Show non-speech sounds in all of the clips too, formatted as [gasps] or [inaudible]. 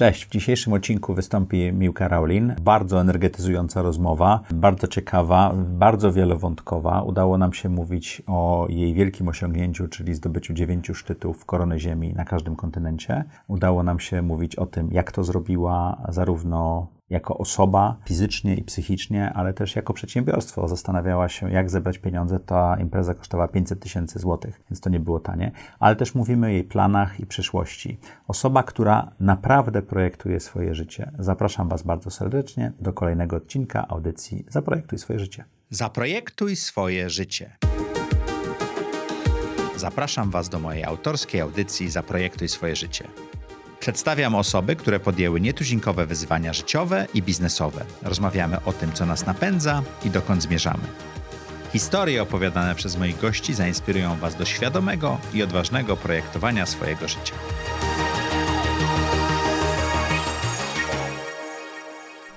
Cześć, w dzisiejszym odcinku wystąpi Miłka Raulin. Bardzo energetyzująca rozmowa, bardzo ciekawa, bardzo wielowątkowa. Udało nam się mówić o jej wielkim osiągnięciu, czyli zdobyciu dziewięciu szczytów korony Ziemi na każdym kontynencie. Udało nam się mówić o tym, jak to zrobiła, zarówno jako osoba fizycznie i psychicznie, ale też jako przedsiębiorstwo. Zastanawiała się, jak zebrać pieniądze. Ta impreza kosztowała 500 tysięcy złotych, więc to nie było tanie, ale też mówimy o jej planach i przyszłości. Osoba, która naprawdę projektuje swoje życie. Zapraszam Was bardzo serdecznie do kolejnego odcinka audycji Zaprojektuj swoje życie. Zaprojektuj swoje życie. Zapraszam Was do mojej autorskiej audycji Zaprojektuj swoje życie. Przedstawiam osoby, które podjęły nietuzinkowe wyzwania życiowe i biznesowe. Rozmawiamy o tym, co nas napędza i dokąd zmierzamy. Historie opowiadane przez moich gości zainspirują Was do świadomego i odważnego projektowania swojego życia.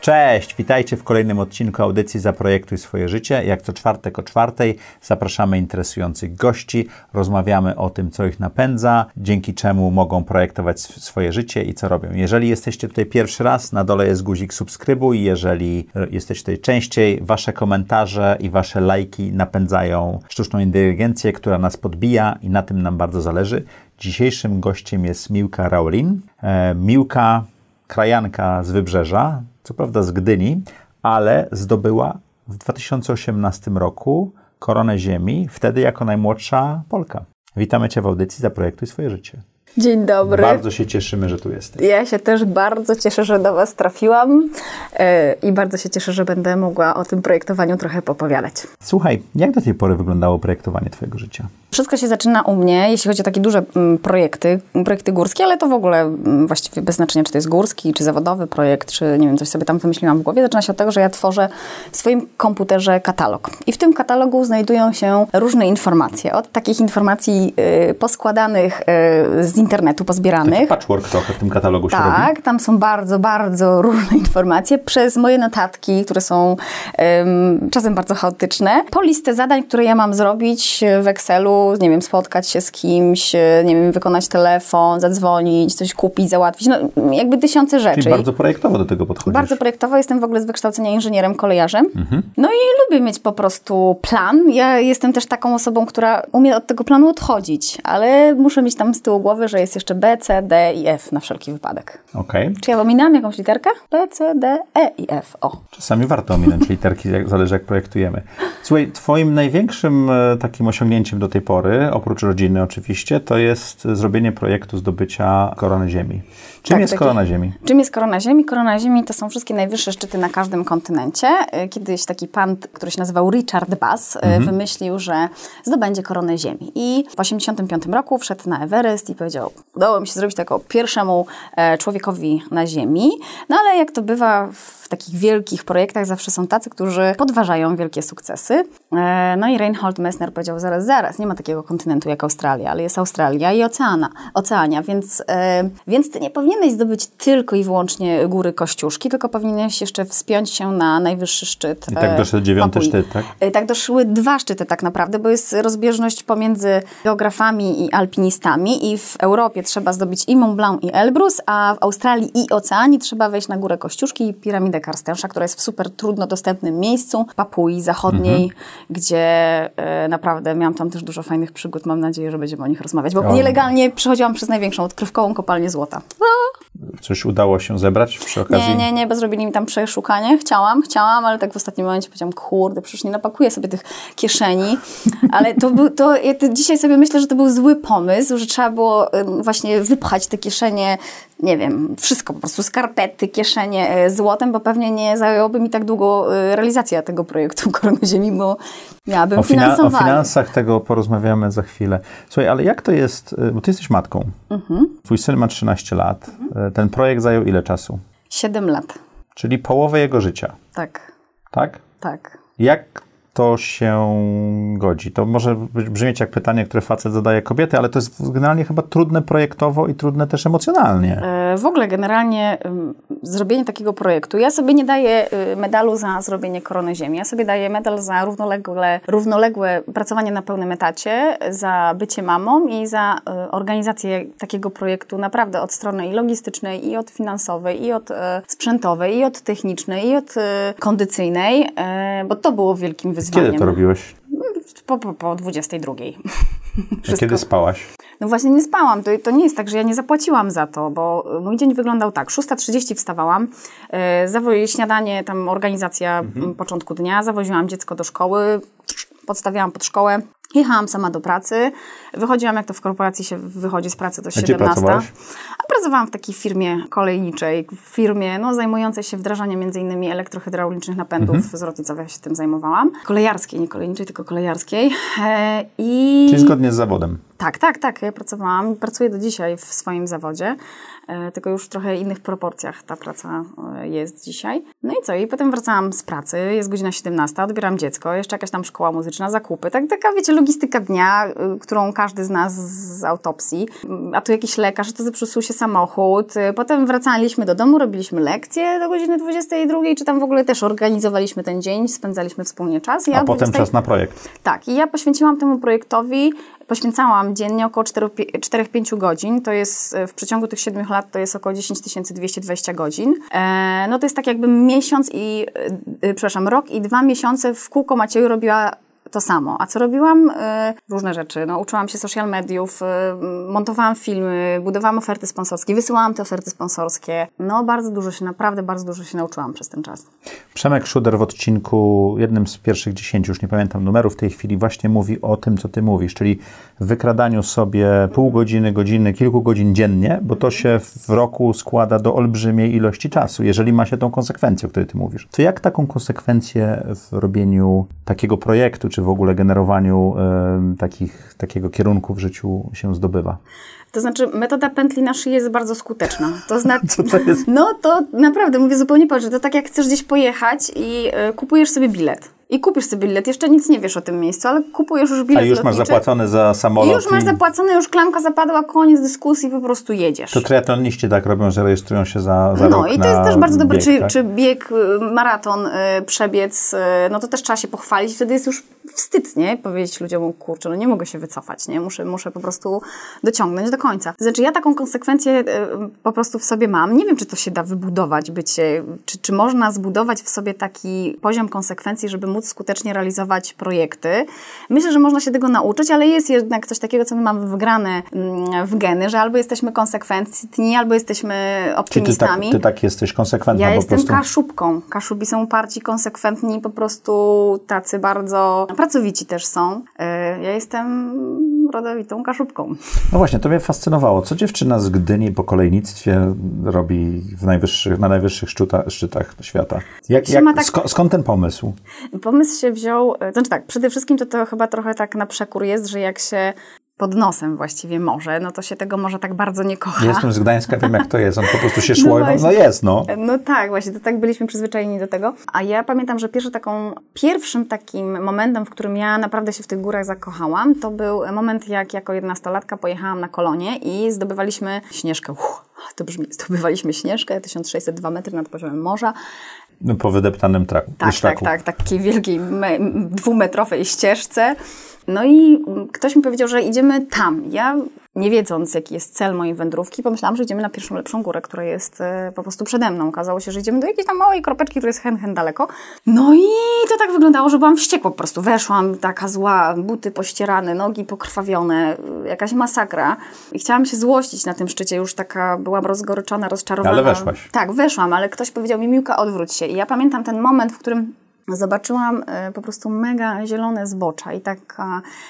Cześć, witajcie w kolejnym odcinku audycji Zaprojektuj swoje życie. Jak co czwartek o czwartej zapraszamy interesujących gości, rozmawiamy o tym, co ich napędza, dzięki czemu mogą projektować swoje życie i co robią. Jeżeli jesteście tutaj pierwszy raz, na dole jest guzik subskrybuj. Jeżeli jesteście tutaj częściej, wasze komentarze i wasze lajki napędzają sztuczną inteligencję, która nas podbija i na tym nam bardzo zależy. Dzisiejszym gościem jest Miłka Raulin. E, Miłka, krajanka z Wybrzeża, co prawda z Gdyni, ale zdobyła w 2018 roku koronę Ziemi, wtedy jako najmłodsza Polka. Witamy Cię w audycji Zaprojektuj swoje życie. Dzień dobry. Bardzo się cieszymy, że tu jesteś. Ja się też bardzo cieszę, że do Was trafiłam yy, i bardzo się cieszę, że będę mogła o tym projektowaniu trochę popowiadać. Słuchaj, jak do tej pory wyglądało projektowanie Twojego życia? Wszystko się zaczyna u mnie, jeśli chodzi o takie duże mm, projekty, projekty górskie, ale to w ogóle mm, właściwie bez znaczenia, czy to jest górski, czy zawodowy projekt, czy nie wiem, coś sobie tam wymyśliłam w głowie. Zaczyna się od tego, że ja tworzę w swoim komputerze katalog. I w tym katalogu znajdują się różne informacje. Od takich informacji y, poskładanych y, z internetu, pozbieranych. Taki patchwork trochę w tym katalogu się tak, robi. tam są bardzo, bardzo [laughs] różne informacje przez moje notatki, które są y, czasem bardzo chaotyczne, po listę zadań, które ja mam zrobić w Excelu, nie wiem, spotkać się z kimś, e, nie wiem, wykonać telefon, zadzwonić, coś kupić, załatwić, no jakby tysiące rzeczy. Czyli bardzo projektowo do tego podchodzisz. Bardzo projektowo, jestem w ogóle z wykształcenia inżynierem kolejarzem. Mhm. No i lubię mieć po prostu plan. Ja jestem też taką osobą, która umie od tego planu odchodzić, ale muszę mieć tam z tyłu głowy, że jest jeszcze B, C, D i F na wszelki wypadek. Okej. Okay. Czy ja ominam jakąś literkę? B, C, D, E i F. O. Czasami warto ominąć [laughs] literki, zależy jak projektujemy. Słuchaj, twoim największym e, takim osiągnięciem do tej pory, oprócz rodziny oczywiście, to jest zrobienie projektu zdobycia korony Ziemi. Czym tak, jest taki, korona Ziemi? Czym jest korona Ziemi? Korona Ziemi to są wszystkie najwyższe szczyty na każdym kontynencie. E, kiedyś taki pan, który się nazywał Richard Bass, e, mhm. wymyślił, że zdobędzie koronę Ziemi. I w 1985 roku wszedł na Everest i powiedział, udało mi się zrobić tego pierwszemu człowiekowi na Ziemi. No ale jak to bywa w takich wielkich projektach, zawsze są tacy, którzy podważają wielkie sukcesy. No i Reinhold Messner powiedział, zaraz, zaraz, nie ma takiego kontynentu jak Australia, ale jest Australia i oceana, oceania, więc, e, więc ty nie powinieneś zdobyć tylko i wyłącznie góry Kościuszki, tylko powinieneś jeszcze wspiąć się na najwyższy szczyt. I tak e, doszedł dziewiąty Papui. szczyt, tak? E, tak doszły dwa szczyty tak naprawdę, bo jest rozbieżność pomiędzy geografami i alpinistami i w Europie trzeba zdobyć i Mont Blanc i Elbrus, a w Australii i Oceanii trzeba wejść na górę Kościuszki i piramidę Karstensza, która jest w super trudno dostępnym miejscu, Papui Zachodniej, mhm. gdzie e, naprawdę miałam tam też dużo fajnych przygód. Mam nadzieję, że będziemy o nich rozmawiać, bo o. nielegalnie przechodziłam przez największą odkrywkową kopalnię złota. Coś udało się zebrać przy okazji? Nie, nie, nie, bo zrobili mi tam przeszukanie. Chciałam, chciałam, ale tak w ostatnim momencie powiedziałam, kurde, przecież nie napakuję sobie tych kieszeni. Ale to był, to, ja dzisiaj sobie myślę, że to był zły pomysł, że trzeba było właśnie wypchać te kieszenie nie wiem, wszystko po prostu, skarpety, kieszenie e, złotem, bo pewnie nie zajęłoby mi tak długo e, realizacja tego projektu [laughs] Korony Ziemi, bo miałabym o finansowanie. O finansach tego porozmawiamy za chwilę. Słuchaj, ale jak to jest, e, bo ty jesteś matką, mhm. twój syn ma 13 lat, mhm. ten projekt zajął ile czasu? 7 lat. Czyli połowę jego życia. Tak. Tak? Tak. Jak to się godzi? To może brzmieć jak pytanie, które facet zadaje kobiety, ale to jest generalnie chyba trudne projektowo i trudne też emocjonalnie. E, w ogóle generalnie zrobienie takiego projektu. Ja sobie nie daję y, medalu za zrobienie korony ziemi. Ja sobie daję medal za równoległe, równoległe pracowanie na pełnym etacie, za bycie mamą i za y, organizację takiego projektu naprawdę od strony i logistycznej, i od finansowej, i od y, sprzętowej, i od technicznej, i od y, kondycyjnej, bo to było wielkim wyzwaniem. Kiedy to robiłeś? Po, po, po 22. [laughs] A kiedy spałaś? No właśnie nie spałam. To, to nie jest tak, że ja nie zapłaciłam za to, bo mój dzień wyglądał tak. 6.30 wstawałam, zawo- śniadanie, tam organizacja m, początku dnia, zawoziłam dziecko do szkoły, podstawiałam pod szkołę, jechałam sama do pracy, wychodziłam, jak to w korporacji się wychodzi z pracy, to gdzie 17. pracowałaś? A pracowałam w takiej firmie kolejniczej, w firmie no, zajmującej się wdrażaniem między innymi elektrohydraulicznych napędów z Rotnicowa, ja się tym zajmowałam. Kolejarskiej, nie kolejniczej, tylko kolejarskiej. E, I... Czyli zgodnie z zawodem. Tak, tak, tak. Ja pracowałam, pracuję do dzisiaj w swoim zawodzie, e, tylko już w trochę innych proporcjach ta praca e, jest dzisiaj. No i co? I potem wracałam z pracy, jest godzina 17, odbieram dziecko, jeszcze jakaś tam szkoła muzyczna, zakupy. Tak, taka, wiecie, logistyka dnia, y, którą każdy z nas z autopsji. A tu jakiś lekarz, to zepsuł się samochód. Y, Potem wracaliśmy do domu, robiliśmy lekcje do godziny 22, czy tam w ogóle też organizowaliśmy ten dzień, spędzaliśmy wspólnie czas. Ja A potem 20 czas na projekt. tak, i ja poświęciłam temu projektowi, poświęcałam dziennie około 4-5 godzin. To jest e, w przeciągu tych 7 lat to jest około 10 220 godzin. E, no to jest tak jakby miesiąc i, e, przepraszam, rok i dwa miesiące w kółko Macieju robiła to samo. A co robiłam? E, różne rzeczy. No, uczyłam się social mediów, e, montowałam filmy, budowałam oferty sponsorskie, wysyłałam te oferty sponsorskie. No bardzo dużo się, naprawdę bardzo dużo się nauczyłam przez ten czas. Przemek Szuder w odcinku, jednym z pierwszych dziesięciu, już nie pamiętam numeru w tej chwili, właśnie mówi o tym, co ty mówisz, czyli wykradaniu sobie pół godziny, godziny, kilku godzin dziennie, bo to się w roku składa do olbrzymiej ilości czasu, jeżeli ma się tą konsekwencję, o której ty mówisz. To jak taką konsekwencję w robieniu takiego projektu, czy w ogóle generowaniu takich, takiego kierunku w życiu się zdobywa? To znaczy, metoda pętli na szyję jest bardzo skuteczna. To znaczy, [laughs] Co to jest? [laughs] no to naprawdę, mówię zupełnie poważnie, to tak jak chcesz gdzieś pojechać i y, kupujesz sobie bilet. I kupisz sobie bilet, jeszcze nic nie wiesz o tym miejscu, ale kupujesz już A bilet już masz lotniczy. zapłacone za samolot. I już masz i- zapłacone, już klamka zapadła, koniec dyskusji, po prostu jedziesz. To triatloniści tak robią, że rejestrują się za, za No i to jest też bardzo dobre, bieg, czy, tak? czy bieg, y, maraton, y, przebiec, y, no to też trzeba się pochwalić, wtedy jest już wstyd, nie? Powiedzieć ludziom, kurczę, no nie mogę się wycofać, nie? Muszę, muszę po prostu dociągnąć do końca. Znaczy ja taką konsekwencję y, po prostu w sobie mam. Nie wiem, czy to się da wybudować, bycie, czy, czy można zbudować w sobie taki poziom konsekwencji, żeby móc skutecznie realizować projekty. Myślę, że można się tego nauczyć, ale jest jednak coś takiego, co my mamy wgrane mm, w geny, że albo jesteśmy konsekwentni, albo jesteśmy Czy ty tak, optymistami. ty tak jesteś konsekwentna Ja po jestem prostu? kaszubką. Kaszubi są uparci, konsekwentni, po prostu tacy bardzo pracowici też są. E, Ja jestem rodowitą kaszubką. No właśnie, to mnie fascynowało. Co dziewczyna z Gdyni po kolejnictwie robi w najwyższych, na najwyższych szczyta, szczytach świata? Jak, jak, tak- sko, skąd ten pomysł? Pomysł się wziął, e, znaczy tak, przede wszystkim to, to chyba trochę tak na przekór jest, że jak się pod nosem właściwie może, no to się tego może tak bardzo nie kocha. Jestem z Gdańska, wiem jak to jest. On po prostu się [laughs] szło, no, no, właśnie. jest, no. No tak, właśnie, to tak byliśmy przyzwyczajeni do tego. A ja pamiętam, że pierwszy taką, pierwszym takim momentem, w którym ja naprawdę się w tych górach zakochałam, to był moment, jak jako jednostolatka pojechałam na kolonie i zdobywaliśmy śnieżkę. Uff, to brzmi, zdobywaliśmy śnieżkę, 1602 metry nad poziomem morza. Po wydeptanym traku. Tak, tak, szlaku. tak, takiej wielkiej me, dwumetrowej ścieżce. No i ktoś mi powiedział, że idziemy tam. Ja, nie wiedząc, jaki jest cel mojej wędrówki, pomyślałam, że idziemy na pierwszą lepszą górę, która jest e, po prostu przede mną. Okazało się, że idziemy do jakiejś tam małej kropeczki, która jest hen, hen daleko. No i to tak wyglądało, że byłam wściekła po prostu. Weszłam taka zła, buty pościerane, nogi pokrwawione, y, jakaś masakra. I chciałam się złościć na tym szczycie, już taka byłam rozgoryczona, rozczarowana. Ale weszłaś. Tak, weszłam, ale ktoś powiedział mi, Miłka, odwróć się. I ja pamiętam ten moment, w którym zobaczyłam e, po prostu mega zielone zbocza i tak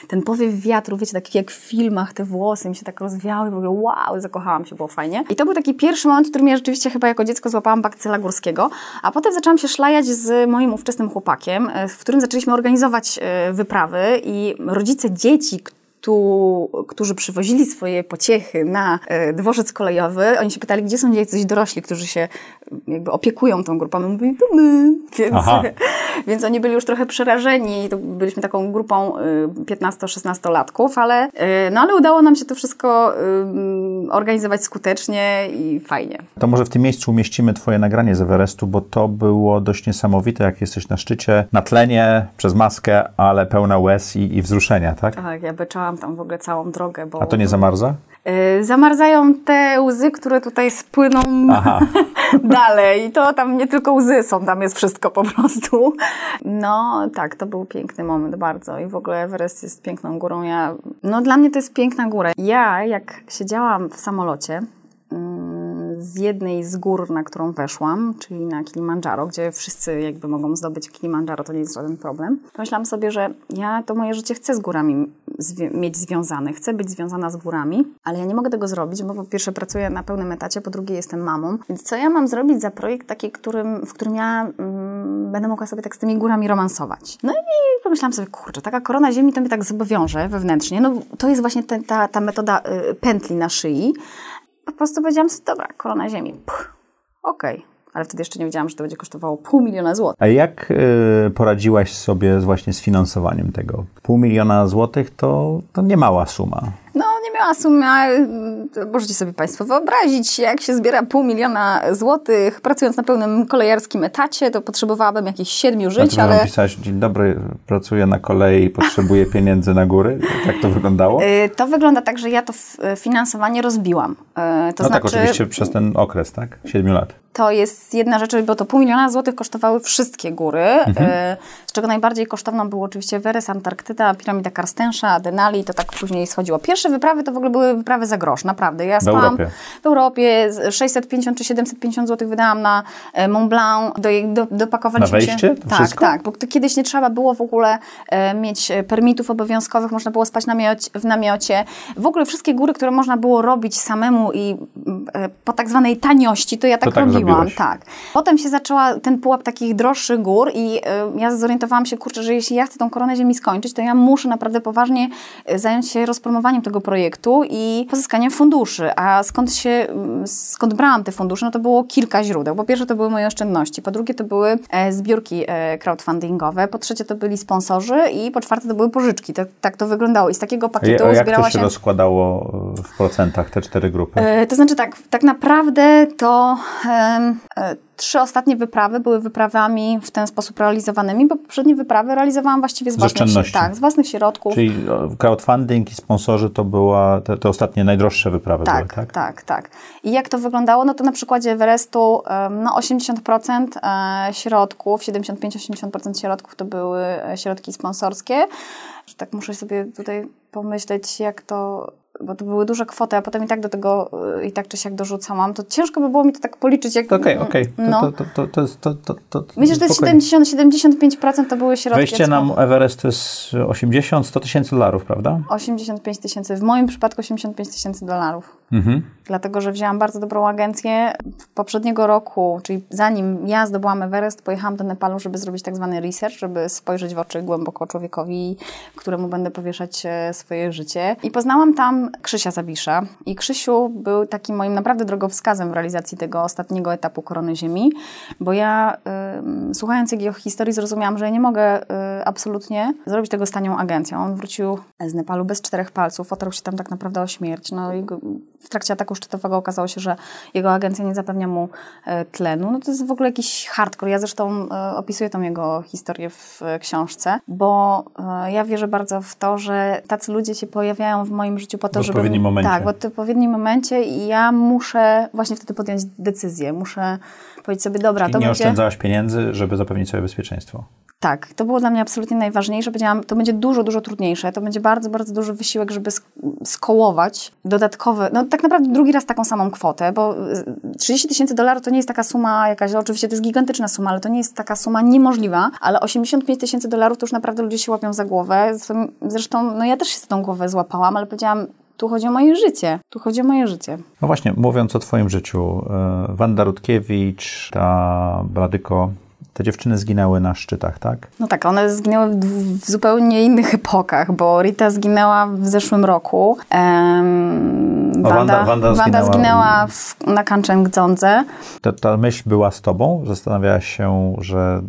ten powiew wiatru, wiecie, tak jak w filmach, te włosy mi się tak rozwiały, ogóle wow, zakochałam się, było fajnie. I to był taki pierwszy moment, w którym ja rzeczywiście chyba jako dziecko złapałam bakcyla górskiego, a potem zaczęłam się szlajać z moim ówczesnym chłopakiem, e, w którym zaczęliśmy organizować e, wyprawy i rodzice dzieci, tu, którzy przywozili swoje pociechy na e, dworzec kolejowy, oni się pytali, gdzie są jacyś dorośli, którzy się jakby opiekują tą grupą. My mówili, to my. [laughs] Więc, [laughs] więc oni byli już trochę przerażeni. To byliśmy taką grupą 15-16-latków, ale, no, ale udało nam się to wszystko organizować skutecznie i fajnie. To może w tym miejscu umieścimy Twoje nagranie z Everestu, bo to było dość niesamowite, jak jesteś na szczycie, na tlenie, przez maskę, ale pełna łez i, i wzruszenia, tak? Tak, ja tam w ogóle całą drogę. Bo... A to nie zamarza? Yy, zamarzają te łzy, które tutaj spłyną [laughs] dalej. I to tam nie tylko łzy są, tam jest wszystko po prostu. No tak, to był piękny moment bardzo. I w ogóle Everest jest piękną górą. Ja, no dla mnie to jest piękna góra. Ja jak siedziałam w samolocie, z jednej z gór, na którą weszłam, czyli na Kilimandżaro, gdzie wszyscy jakby mogą zdobyć Kilimandżaro, to nie jest żaden problem. Pomyślałam sobie, że ja to moje życie chcę z górami mieć związane, chcę być związana z górami, ale ja nie mogę tego zrobić, bo po pierwsze pracuję na pełnym etacie, po drugie jestem mamą, więc co ja mam zrobić za projekt taki, którym, w którym ja mm, będę mogła sobie tak z tymi górami romansować. No i pomyślałam sobie, kurczę, taka korona ziemi to mnie tak zobowiąże wewnętrznie. No to jest właśnie te, ta, ta metoda y, pętli na szyi, po prostu powiedziałam sobie, dobra, korona ziemi, okej. Okay. Ale wtedy jeszcze nie wiedziałam, że to będzie kosztowało pół miliona złotych. A jak y, poradziłaś sobie właśnie z finansowaniem tego? Pół miliona złotych to, to nie mała suma. No, nie miała sumy, możecie sobie Państwo wyobrazić, jak się zbiera pół miliona złotych, pracując na pełnym kolejarskim etacie, to potrzebowałabym jakichś siedmiu żyć, ale... Pisałaś, dzień dobry, pracuję na kolei i potrzebuję pieniędzy na góry? Tak to wyglądało? Y, to wygląda tak, że ja to finansowanie rozbiłam. Y, to no tak, znaczy... tak, oczywiście przez ten okres, tak? Siedmiu lat. To jest jedna rzecz, bo to pół miliona złotych kosztowały wszystkie góry, mhm. Y, z czego najbardziej kosztowną był oczywiście Weres, Antarktyda, piramida Karstensza, Denali, to tak później schodziło. Pierwsze wyprawy to w ogóle były wyprawy za grosz, naprawdę. Ja w Europie. w Europie 650 czy 750 zł wydałam na e, Mont Blanc, do, do, dopakowaliśmy na wejście? się. Tak, wszystko? tak, bo kiedyś nie trzeba było w ogóle e, mieć permitów obowiązkowych, można było spać w namiocie. W ogóle wszystkie góry, które można było robić samemu i e, po tak zwanej taniości, to ja tak, to tak robiłam. Tak. Potem się zaczęła ten pułap takich droższych gór i ja zorientowałam się, kurczę, że jeśli ja chcę tą koronę ziemi skończyć, to ja muszę naprawdę poważnie zająć się rozpromowaniem tego projektu i pozyskaniem funduszy. A skąd się, skąd brałam te fundusze? No to było kilka źródeł. Po pierwsze to były moje oszczędności, po drugie to były e, zbiórki e, crowdfundingowe, po trzecie to byli sponsorzy i po czwarte to były pożyczki. Tak, tak to wyglądało. I z takiego pakietu A jak zbierała to się, się rozkładało w procentach te cztery grupy? E, to znaczy tak, tak naprawdę to trzy ostatnie wyprawy były wyprawami w ten sposób realizowanymi, bo poprzednie wyprawy realizowałam właściwie z, z własnych, tak, z własnych środków. Czyli crowdfunding i sponsorzy to była te, te ostatnie najdroższe wyprawy tak, były, tak? Tak, tak. I jak to wyglądało? No to na przykładzie Everestu no 80% e, środków, 75-80% środków to były e, środki sponsorskie. Że tak muszę sobie tutaj pomyśleć, jak to bo to były duże kwoty, a potem i tak do tego i tak czy siak dorzucałam, to ciężko by było mi to tak policzyć. Okej, okej. Okay, okay. no. to, to, to, to, jest, to, to, to, Myślę, że to jest 70-75% to były środki. Wejście na Everest to jest 80-100 tysięcy dolarów, prawda? 85 tysięcy. W moim przypadku 85 tysięcy dolarów. Mhm. Dlatego, że wzięłam bardzo dobrą agencję. Poprzedniego roku, czyli zanim ja zdobyłam Everest, pojechałam do Nepalu, żeby zrobić tak zwany research, żeby spojrzeć w oczy głęboko człowiekowi, któremu będę powieszać e, swoje życie. I poznałam tam Krzysia Zabisza. I Krzysiu był takim moim naprawdę drogowskazem w realizacji tego ostatniego etapu Korony Ziemi, bo ja y, słuchając jego historii zrozumiałam, że nie mogę y, absolutnie zrobić tego z tanią agencją. On wrócił z Nepalu bez czterech palców, otarł się tam tak naprawdę o śmierć. No i w trakcie ataku szczytowego okazało się, że jego agencja nie zapewnia mu y, tlenu. No to jest w ogóle jakiś hardcore. Ja zresztą opisuję tą jego historię w książce, bo ja wierzę bardzo w to, że tacy ludzie się pojawiają w moim życiu po to, w odpowiednim momencie. Tak, w odpowiednim momencie i ja muszę właśnie wtedy podjąć decyzję. Muszę powiedzieć sobie, dobra, Czyli to nie będzie... oszczędzałaś pieniędzy, żeby zapewnić sobie bezpieczeństwo. Tak, to było dla mnie absolutnie najważniejsze. Powiedziałam, to będzie dużo, dużo trudniejsze. To będzie bardzo, bardzo duży wysiłek, żeby skołować dodatkowe, no tak naprawdę drugi raz taką samą kwotę, bo 30 y, tysięcy dolarów to nie jest taka suma jakaś, oczywiście to jest gigantyczna suma, ale to nie jest taka suma niemożliwa, ale 85 tysięcy dolarów to już naprawdę ludzie się łapią za głowę. Zresztą, no ja też się z tą głowę złapałam, ale powiedziałam, tu chodzi o moje życie. Tu chodzi o moje życie. No właśnie, mówiąc o Twoim życiu, e, Wanda Rutkiewicz, ta Bradyko te dziewczyny zginęły na szczytach, tak? No tak, one zginęły w, w zupełnie innych epokach, bo Rita zginęła w zeszłym roku. Um, Wanda, Wanda, Wanda zginęła, w, na Kanchenjunga. Ta, ta myśl była z tobą? Zastanawiałaś się, że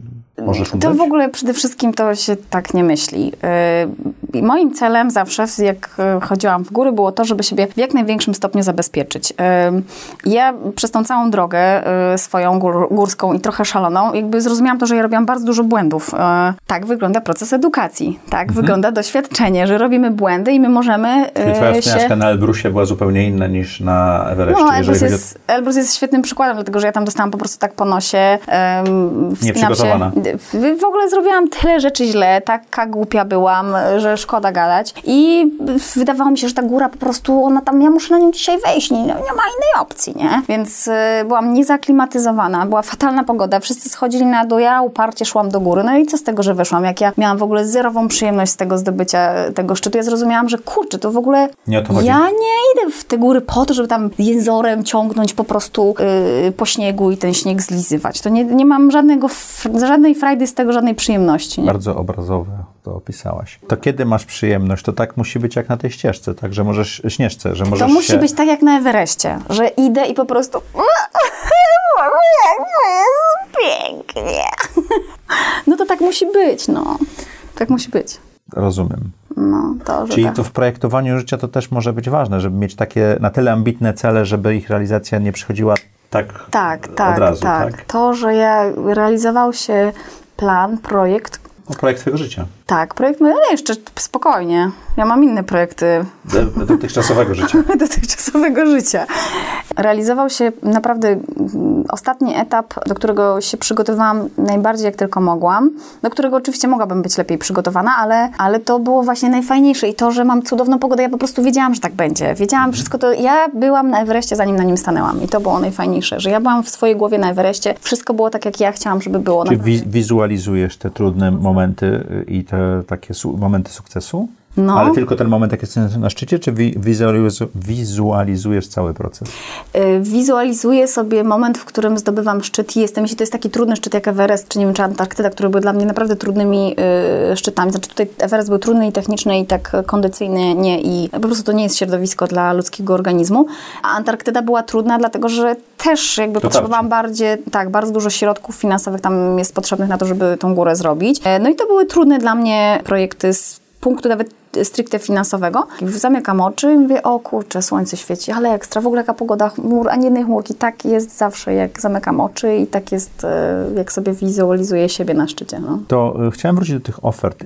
możesz? To w ogóle przede wszystkim to się tak nie myśli. Yy, moim celem zawsze, jak chodziłam w góry, było to, żeby siebie w jak największym stopniu zabezpieczyć. Yy, ja przez tą całą drogę yy, swoją gór, górską i trochę szaloną, jakby zrozumiałam to, że ja robiłam bardzo dużo błędów. Yy, tak wygląda proces edukacji. Tak mhm. wygląda doświadczenie, że robimy błędy i my możemy Czyli twoja się... na Elbrusie była zupełnie inna niż na Everestie. No, Elbrus jest, Elbrus jest świetnym przykładem, dlatego że ja tam dostałam po prostu tak po nosie. Um, Nieprzygotowana. Się, w ogóle zrobiłam tyle rzeczy źle, taka głupia byłam, że szkoda gadać. I wydawało mi się, że ta góra po prostu, ona tam, ja muszę na nią dzisiaj wejść, nie, nie ma innej opcji, nie? Więc y, byłam niezaklimatyzowana, była fatalna pogoda, wszyscy schodzili na dół, ja uparcie szłam do góry. No i co z tego, że weszłam? Jak ja miałam w ogóle zerową przyjemność z tego zdobycia tego szczytu, ja zrozumiałam, że kurczę, to w ogóle nie to ja nie idę w te góry po to, żeby tam jęzorem ciągnąć po prostu yy, po śniegu i ten śnieg zlizywać. To nie, nie mam żadnego, żadnej frajdy z tego żadnej przyjemności. Nie? Bardzo obrazowe to opisałaś. To kiedy masz przyjemność, to tak musi być jak na tej ścieżce, tak, że możesz, śnieżce, że możesz To musi się... być tak jak na Everestie, że idę i po prostu jest [laughs] pięknie. [laughs] No to tak musi być, no. Tak musi być. Rozumiem. No, to, Czyli tak. to w projektowaniu życia to też może być ważne, żeby mieć takie na tyle ambitne cele, żeby ich realizacja nie przychodziła tak, tak, tak od razu, tak. tak? To, że ja realizował się plan, projekt. O projekt twojego życia. Tak, projekt, no jeszcze spokojnie. Ja mam inne projekty. Do, dotychczasowego życia. [laughs] dotychczasowego życia. Realizował się naprawdę mm, ostatni etap, do którego się przygotowałam najbardziej jak tylko mogłam, do którego oczywiście mogłabym być lepiej przygotowana, ale, ale to było właśnie najfajniejsze i to, że mam cudowną pogodę, ja po prostu wiedziałam, że tak będzie. Wiedziałam wszystko to, ja byłam na Everestie zanim na nim stanęłam i to było najfajniejsze, że ja byłam w swojej głowie na Everestie, wszystko było tak, jak ja chciałam, żeby było. Czy wi wizualizujesz te trudne momenty y, i te takie su momenty sukcesu? No. Ale tylko ten moment, jak jesteś na szczycie, czy wizualizujesz cały proces? Yy, wizualizuję sobie moment, w którym zdobywam szczyt i jestem, jeśli to jest taki trudny szczyt jak Everest, czy nie wiem, czy Antarktyda, który był dla mnie naprawdę trudnymi yy, szczytami. Znaczy tutaj Everest był trudny i techniczny i tak kondycyjny nie i po prostu to nie jest środowisko dla ludzkiego organizmu. A Antarktyda była trudna, dlatego że też jakby to potrzebowałam bardziej, tak, bardzo dużo środków finansowych tam jest potrzebnych na to, żeby tą górę zrobić. E, no i to były trudne dla mnie projekty z punktu nawet stricte finansowego. Zamykam oczy i mówię, o kurczę, słońce świeci, ale ekstra, w ogóle jaka pogoda, chmur, ani jednej chmurki. Tak jest zawsze, jak zamykam oczy i tak jest, e, jak sobie wizualizuję siebie na szczycie. No. To y, chciałem wrócić do tych ofert.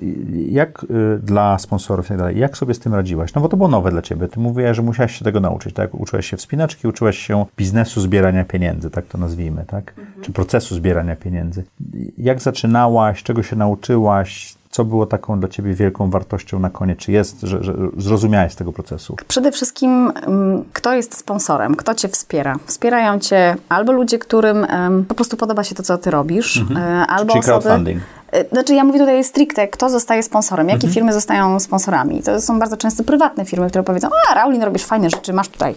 Jak y, dla sponsorów i tak dalej, jak sobie z tym radziłaś? No bo to było nowe dla ciebie. Ty mówiłaś, że musiałaś się tego nauczyć, tak? Uczyłaś się wspinaczki, uczyłaś się biznesu zbierania pieniędzy, tak to nazwijmy, tak? Mhm. Czy procesu zbierania pieniędzy. Jak zaczynałaś, czego się nauczyłaś, co było taką dla Ciebie wielką wartością na koniec? Czy jest, że, że zrozumiałeś tego procesu? Przede wszystkim, mm, kto jest sponsorem, kto Cię wspiera? Wspierają Cię albo ludzie, którym po prostu podoba się to, co Ty robisz, mhm. E, albo Czyli osoby... crowdfunding. E, znaczy ja mówię tutaj stricte, kto zostaje sponsorem, jakie mhm. firmy zostają sponsorami. To są bardzo często prywatne firmy, które powiedzą, a Raulin, robisz fajne rzeczy, masz tutaj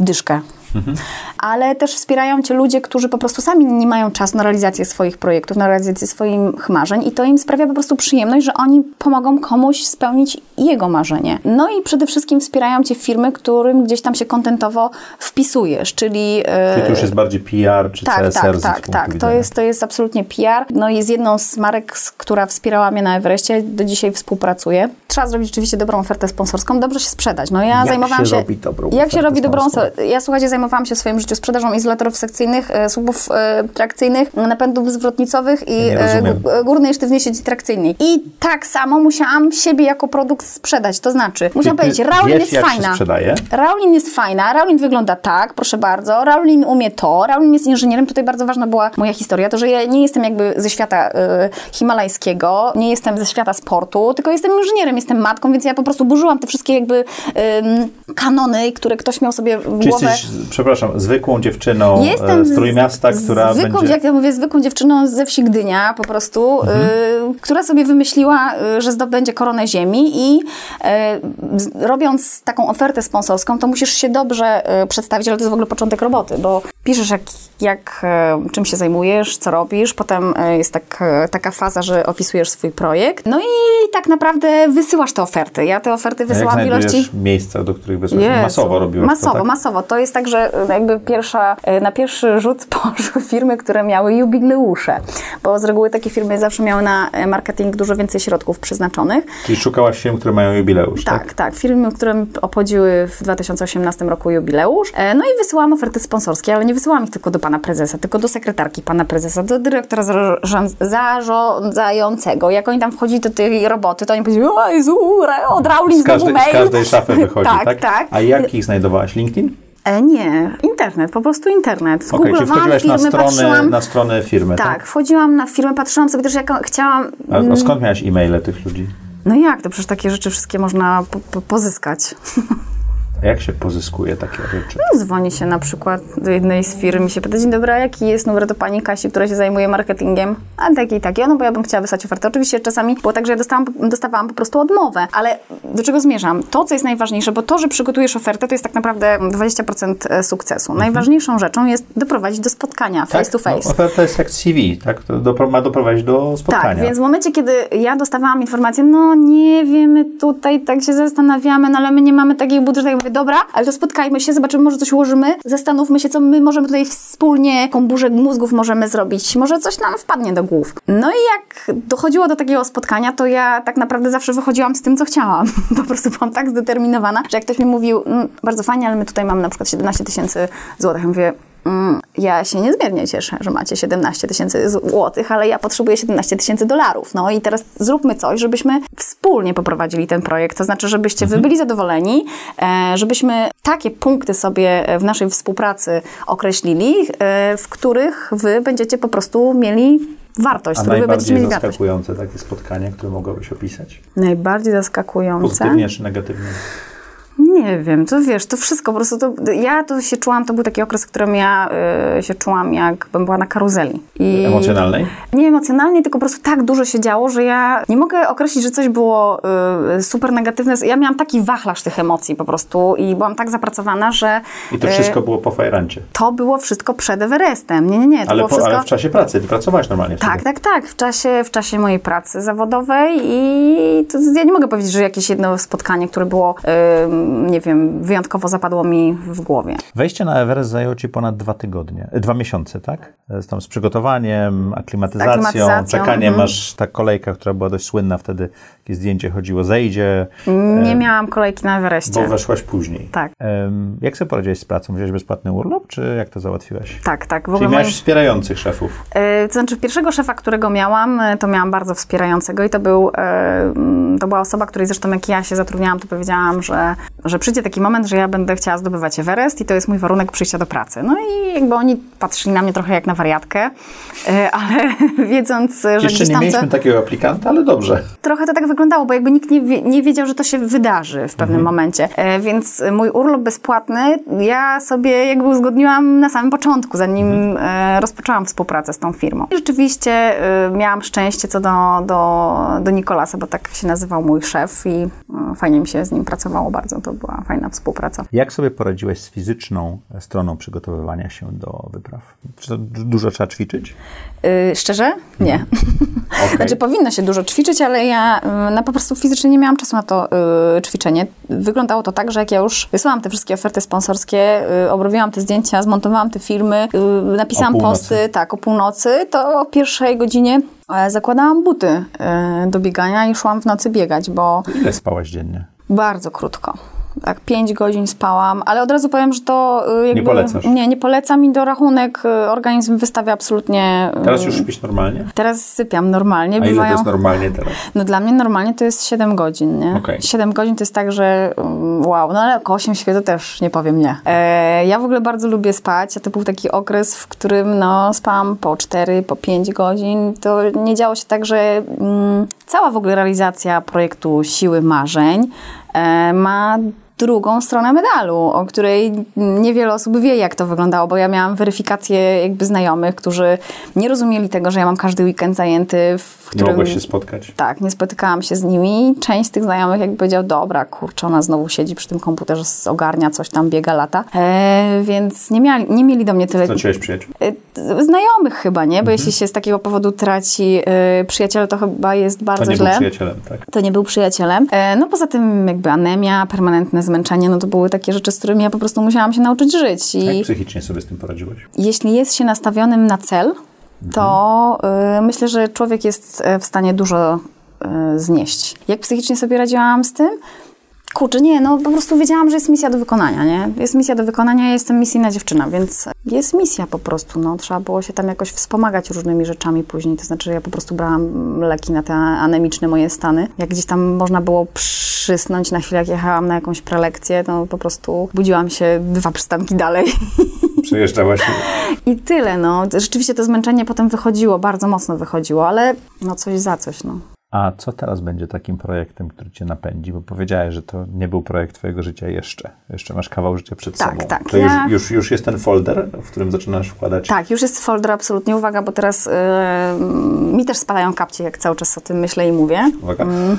dyszkę. Mhm. Ale też wspierają cię ludzie, którzy po prostu sami nie mają czasu na realizację swoich projektów, na realizację swoich marzeń i to im sprawia po prostu przyjemność, że oni pomogą komuś spełnić jego marzenie. No i przede wszystkim wspierają cię firmy, którym gdzieś tam się kontentowo wpisujesz, czyli... E, czyli to już jest bardziej PR czy tak, CSR? Tak, tak, tak. To jest, to jest absolutnie PR. No i jest jedną z marek, która wspierała mnie na Everestie, do dzisiaj współpracuję. Trzeba zrobić oczywiście dobrą ofertę sponsorską, dobrze się sprzedać. No ja jak zajmowałam się... się robi dobrą Jak się robi dobrą... Ja słuchajcie, zajmowałam się w swoim życiu sprzedażą izolatorów sekcyjnych, e, słupów e, trakcyjnych, napędów zwrotnicowych i e, górnej sztywnej sieci trakcyjnej. I tak samo musiałam siebie jako produkt sprzedać. To znaczy, musiałam ty, powiedzieć, Raulin wiesz, jest fajna. Raulin jest fajna, Raulin wygląda tak, proszę bardzo, Raulin umie to, Raulin jest inżynierem. Tutaj bardzo ważna była moja historia, to, że ja nie jestem jakby ze świata y, himalajskiego, nie jestem ze świata sportu, tylko jestem inżynierem, jestem matką, więc ja po prostu burzyłam te wszystkie jakby y, kanony, które ktoś miał sobie w Czy głowę. Jesteś, przepraszam, zwykłą dziewczyną Jestem z Trójmiasta, która zwykłą, będzie... jak ja mówię, zwykłą dziewczyną ze wsi Gdynia, po prostu. Mhm. która sobie wymyśliła, y, że zdobędzie koronę ziemi i y, robiąc taką ofertę sponsorską, to musisz się dobrze y, przedstawić, ale to jest w ogóle początek roboty, bo piszesz jak, jak y, czym się zajmujesz, co robisz, potem y, jest tak, y, taka faza, że opisujesz swój projekt, no i tak naprawdę wysyłasz te oferty. Ja te oferty A jak wysyłam w ilości... miejsca, do których wysłać? Jezu. Masowo robiłeś Masowo, to, tak? masowo. To jest tak, że y, jakby pierwsza, y, na pierwszy rzut [laughs] poszły firmy, które miały jubileusze, bo z reguły takie firmy zawsze miały na y, marketing dużo więcej środków przeznaczonych. Czyli szukałaś firm, które mają jubileusz, tak? Tak, tak. Firmy, które obchodziły w 2018 roku jubileusz. E, No i wysyłałam oferty sponsorskie, ale nie wysyłałam ich tylko do pana prezesa, tylko do sekretarki pana prezesa, do dyrektora zarząd- zarządzającego. Jak oni tam wchodzili do tej roboty, to oni powiedzieli, o Jezu, od Rauli znowu mail. z każdej szafy wychodzi, [laughs] tak? tak, tak. A jak ich znajdowałaś? LinkedIn? E, nie, internet, po prostu internet. Okej, czyli Googlowałam wchodziłaś na firmy, strony, patrzyłam. na stronę firmy, tak? Tak, wchodziłam na firmę, patrzyłam sobie też, jak chciałam. A, a skąd miałaś e-maile tych ludzi? No jak, to przecież takie rzeczy wszystkie można po, po, pozyskać. [laughs] A jak się pozyskuje takie rzeczy? Dzwoni się na przykład do jednej z firm i się pyta, dzień dobry, jaki jest numer do pani Kasi, która się zajmuje marketingiem? A taki i taki, no bo ja bym chciała wysłać ofertę. Oczywiście czasami było tak, że ja dostałam, dostawałam po prostu odmowę, ale do czego zmierzam? To, co jest najważniejsze, bo to, że przygotujesz ofertę, to jest tak naprawdę 20% sukcesu. Najważniejszą rzeczą jest doprowadzić do spotkania face to face. No, oferta jest jak CV, tak? To ma doprowadzić do spotkania. Tak, więc w momencie, kiedy ja dostawałam informację, no nie wiemy, tutaj tak się zastanawiamy, no ale my nie mamy takiego budżetu, ja mówię, dobra, ale to spotkajmy się, zobaczymy, może coś ułożymy, zastanówmy się, co my możemy tutaj wspólnie, jaką burzę mózgów możemy zrobić, może coś nam wpadnie do głów. No i jak dochodziło do takiego spotkania, to ja tak naprawdę zawsze wychodziłam z tym, co chciałam. [laughs] Po prostu byłam tak zdeterminowana, że jak ktoś mi mówił, mm, bardzo fajnie, ale my tutaj mamy na przykład 17 tysięcy złotych, ja mówię, Ja się niezmiernie cieszę, że macie 17 tysięcy złotych, ale ja potrzebuję 17 tysięcy dolarów. No i teraz zróbmy coś, żebyśmy wspólnie poprowadzili ten projekt. To znaczy, żebyście wy byli zadowoleni, e, żebyśmy takie punkty sobie w naszej współpracy określili, e, w których wy będziecie po prostu mieli wartość, A w których wy będziecie mieli wartość. zaskakujące takie spotkanie, które mogłabyś opisać? Najbardziej zaskakujące. Pozytywnie czy negatywnie? Nie wiem, to wiesz, to wszystko po prostu, to, ja to się czułam, to był taki okres, w którym ja y, się czułam, jakbym była na karuzeli. I Emocjonalnej? Nie emocjonalnie, tylko po prostu tak dużo się działo, że ja nie mogę określić, że coś było y, super negatywne. Ja miałam taki wachlarz tych emocji po prostu i byłam tak zapracowana, że I to y, wszystko było po fajrancie. to było wszystko przed Everestem. Nie, nie, nie, to Ale, było po, wszystko... ale w czasie pracy, ty pracowałaś normalnie wtedy. Tak, tak, tak. W czasie, w czasie mojej pracy zawodowej i to, ja nie mogę powiedzieć, że jakieś jedno spotkanie, które było, nie wiem, wyjątkowo zapadło mi w głowie. Wejście na Everest zajęło Ci ponad dwa tygodnie, e, dwa miesiące, tak? Z, tam z przygotowaniem, aklimatyzacją, Aklimatyzacją, czekaniem, mhm. aż ta kolejka, która była dość słynna wtedy, takie zdjęcie chodziło, zejdzie, Nie miałam kolejki na Everestie. bo weszłaś później. Tak, Em, jak sobie poradziłeś z pracą? Wziąłeś bezpłatny urlop, czy jak to załatwiłaś? tak, tak. W Czyli ogóle miałeś moi- wspierających szefów. E, To znaczy, pierwszego szefa, którego miałam, e, to miałam bardzo wspierającego i to był, e, to była osoba, której zresztą jak ja się zatrudniałam, to powiedziałam, że, że przyjdzie taki moment, że ja będę chciała zdobywać Everest i to jest mój warunek przyjścia do pracy. No i jakby oni patrzyli na mnie trochę jak na wariatkę, e, ale [laughs] wiedząc, że Jeszcze nie mieliśmy takiego aplikanta, ale dobrze. Trochę to tak wyglądało, bo jakby nikt nie, wie, nie wiedział, że to się wydarzy w pewnym momencie. E, więc mój urlop bezpłatny ja sobie jakby uzgodniłam na samym początku, zanim e, rozpoczęłam współpracę z tą firmą. I rzeczywiście e, miałam szczęście co do, do, do Nikolasa, bo tak się nazywał mój szef i fajnie mi się z nim pracowało bardzo. To była fajna współpraca. Jak sobie poradziłeś z fizyczną stroną przygotowywania się do wypraw? Czy dużo trzeba ćwiczyć? Szczerze? Nie. [laughs] Okej. Znaczy powinno się dużo ćwiczyć, ale ja no, po prostu fizycznie nie miałam czasu na to y, ćwiczenie. Wyglądało to tak, że jak ja już wysłałam te wszystkie oferty sponsorskie, y, obrobiłam te zdjęcia, zmontowałam te filmy, y, napisałam posty, tak, o północy, to o pierwszej godzinie e, zakładałam buty y, do biegania i szłam w nocy biegać, bo Ile spałaś dziennie? bardzo krótko. Tak, 5 godzin spałam, ale od razu powiem, że to y, jakby... polecasz? Nie, nie polecam i do rachunek y, organizm wystawia absolutnie... y, Teraz już śpisz normalnie? Teraz sypiam normalnie. A ile to Bywają... jest normalnie teraz? No dla mnie normalnie to jest 7 godzin, nie? Okej. 7 godzin to jest tak, że um, wow, no ale jak 8 śpię, to też nie powiem nie. E, ja w ogóle bardzo lubię spać, a to był taki okres, w którym no spałam po 4, po 5 godzin. To nie działo się tak, że mm, cała w ogóle realizacja projektu Siły Marzeń e, ma drugą stronę medalu, o której niewiele osób wie, jak to wyglądało, bo ja miałam weryfikację jakby znajomych, którzy nie rozumieli tego, że ja mam każdy weekend zajęty, w Nie którym... mogłaś się spotkać? Tak, nie spotykałam się z nimi. Część z tych znajomych jakby powiedział, dobra, kurczę, ona znowu siedzi przy tym komputerze, ogarnia coś tam, biega lata. E, więc nie, miali, nie mieli do mnie tyle... Straciłeś przyjaciół? E, Znajomych chyba, nie? Mhm. Bo jeśli się z takiego powodu traci e, przyjaciel, to chyba jest To bardzo nie źle. był przyjacielem, tak? To nie był przyjacielem. E, No poza tym jakby anemia, permanentne zmęczenie, no to były takie rzeczy, z którymi ja po prostu musiałam się nauczyć żyć. I Jak psychicznie sobie z tym poradziłaś? jeśli jest się nastawionym na cel, to y, myślę, że człowiek jest e, w stanie dużo y, znieść. Jak psychicznie sobie radziłam z tym? Kurczę, nie, no po prostu wiedziałam, że jest misja do wykonania, nie? Jest misja do wykonania, ja jestem misyjna dziewczyna, więc jest misja po prostu, no. Trzeba było się tam jakoś wspomagać różnymi rzeczami później, to znaczy ja po prostu brałam leki na te anemiczne moje stany. Jak gdzieś tam można było przysnąć na chwilę, jak jechałam na jakąś prelekcję, to po prostu budziłam się dwa przystanki dalej [laughs] Przejeżdżałaś i tyle, no. Rzeczywiście to zmęczenie potem wychodziło, bardzo mocno wychodziło, ale no coś za coś, no. A co teraz będzie takim projektem, który cię napędzi? Bo powiedziałeś, że to nie był projekt twojego życia jeszcze. Jeszcze masz kawał życia przed Tak, sobą. tak. To Ja- już, już, już jest ten folder, w którym zaczynasz wkładać Tak, już jest folder, absolutnie. Uwaga, bo teraz yy, mi też spadają kapcie, jak cały czas o tym myślę i mówię. Uwaga. Mm.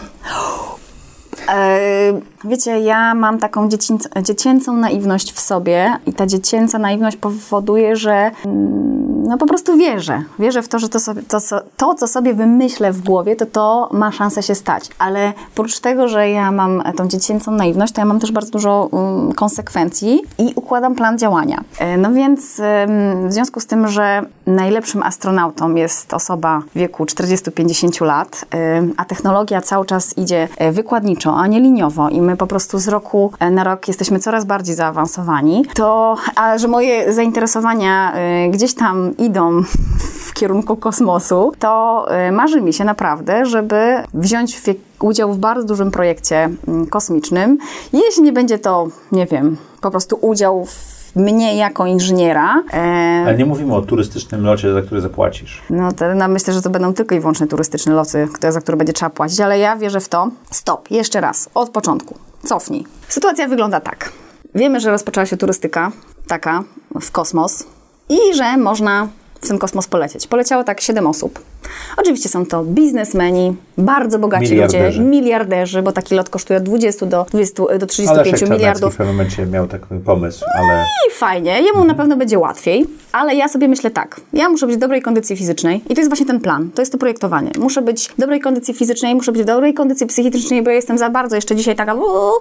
E, [gasps] Wiecie, ja mam taką dziecięc dziecięcą naiwność w sobie i ta dziecięca naiwność powoduje, że mm, no po prostu wierzę. Wierzę w to, że to, sobie, to, to, co sobie wymyślę w głowie, to to ma szansę się stać. Ale oprócz tego, że ja mam tą dziecięcą naiwność, to ja mam też bardzo dużo mm, konsekwencji i układam plan działania. E, No więc em, w związku z tym, że najlepszym astronautą jest osoba w wieku 40-50 lat, em, a technologia cały czas idzie e, wykładniczo, a nie liniowo i my po prostu z roku e, na rok jesteśmy coraz bardziej zaawansowani, to, a że moje zainteresowania e, gdzieś tam idą w kierunku kosmosu, to e, marzy mi się naprawdę, żeby wziąć w, udział w bardzo dużym projekcie mm, kosmicznym. Jeśli nie będzie to, nie wiem, po prostu udział w mnie jako inżyniera, e, Ale nie mówimy o turystycznym locie, za który zapłacisz. no to no, myślę, że to będą tylko i wyłącznie turystyczne loty, które, za które będzie trzeba płacić, ale ja wierzę w to. Stop, jeszcze raz, od początku. Cofnij. Sytuacja wygląda tak. Wiemy, że rozpoczęła się turystyka taka w kosmos i że można w ten kosmos polecieć. Poleciało tak 7 osób. Oczywiście są to biznesmeni, bardzo bogaci Miliarderzy. ludzie, miliarderzy, bo taki lot kosztuje od 20 do, 20, do Ale 35 Leszek Czarnecki miliardów. w pewnym momencie miał taki pomysł, ale I fajnie, jemu na pewno będzie łatwiej, ale ja sobie myślę tak, ja muszę być w dobrej kondycji fizycznej i to jest właśnie ten plan, to jest to projektowanie. Muszę być w dobrej kondycji fizycznej, muszę być w dobrej kondycji psychicznej, bo ja jestem za bardzo jeszcze dzisiaj taka uuu,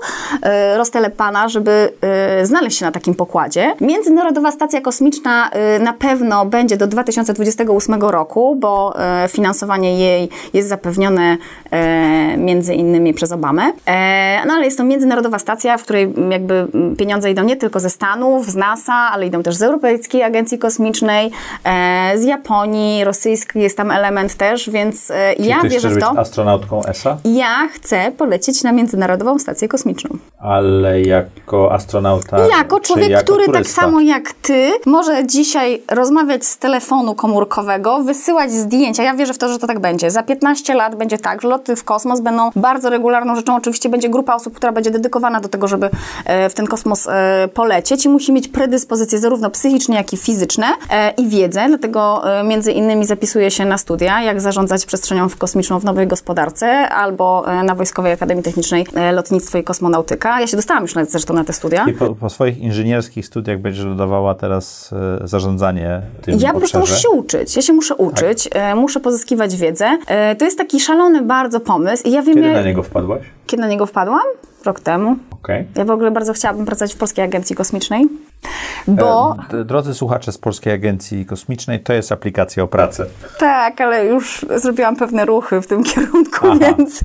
e, roztelepana, żeby e, znaleźć się na takim pokładzie. Międzynarodowa Stacja Kosmiczna e, na pewno będzie do 2028 roku, bo e, finansowanie jej jest zapewnione e, między innymi przez Obamę. E, no ale jest to międzynarodowa stacja, w której jakby pieniądze idą nie tylko ze Stanów, z NASA, ale idą też z Europejskiej Agencji Kosmicznej, e, z Japonii, rosyjski jest tam element też, więc Czyli ja ty wierzę w być to. astronautką ESA, Ja chcę polecieć na Międzynarodową Stację Kosmiczną. ale jako astronauta Jako człowiek, jako który tak turysta? samo jak ty może dzisiaj rozmawiać z telefonu komórkowego, wysyłać zdjęcia. Ja wierzę w to, że to tak będzie. Za 15 lat będzie tak, że loty w kosmos będą bardzo regularną rzeczą. Oczywiście będzie grupa osób, która będzie dedykowana do tego, żeby e, w ten kosmos e, polecieć i musi mieć predyspozycje zarówno psychiczne, jak i fizyczne e, i wiedzę. Dlatego między innymi zapisuje się na studia, jak zarządzać przestrzenią kosmiczną w nowej gospodarce albo na Wojskowej Akademii Technicznej Lotnictwo i Kosmonautyka. Ja się dostałam już na, zresztą na te studia. I po, po swoich inżynierskich studiach będziesz dodawała teraz zarządzanie tym Ja po prostu muszę się uczyć. Ja się muszę uczyć, e, muszę pozyskiwać wiedzę. E, to jest taki szalony bardzo pomysł i ja wiem, Kiedy jak- na niego wpadłaś? kiedy na niego wpadłam? Rok temu. Okej. Ja w ogóle bardzo chciałabym pracować w Polskiej Agencji Kosmicznej, bo... E, Drodzy słuchacze z Polskiej Agencji Kosmicznej, to jest aplikacja o pracę. Tak, ale już zrobiłam pewne ruchy w tym [laughs] kierunku, Aha. więc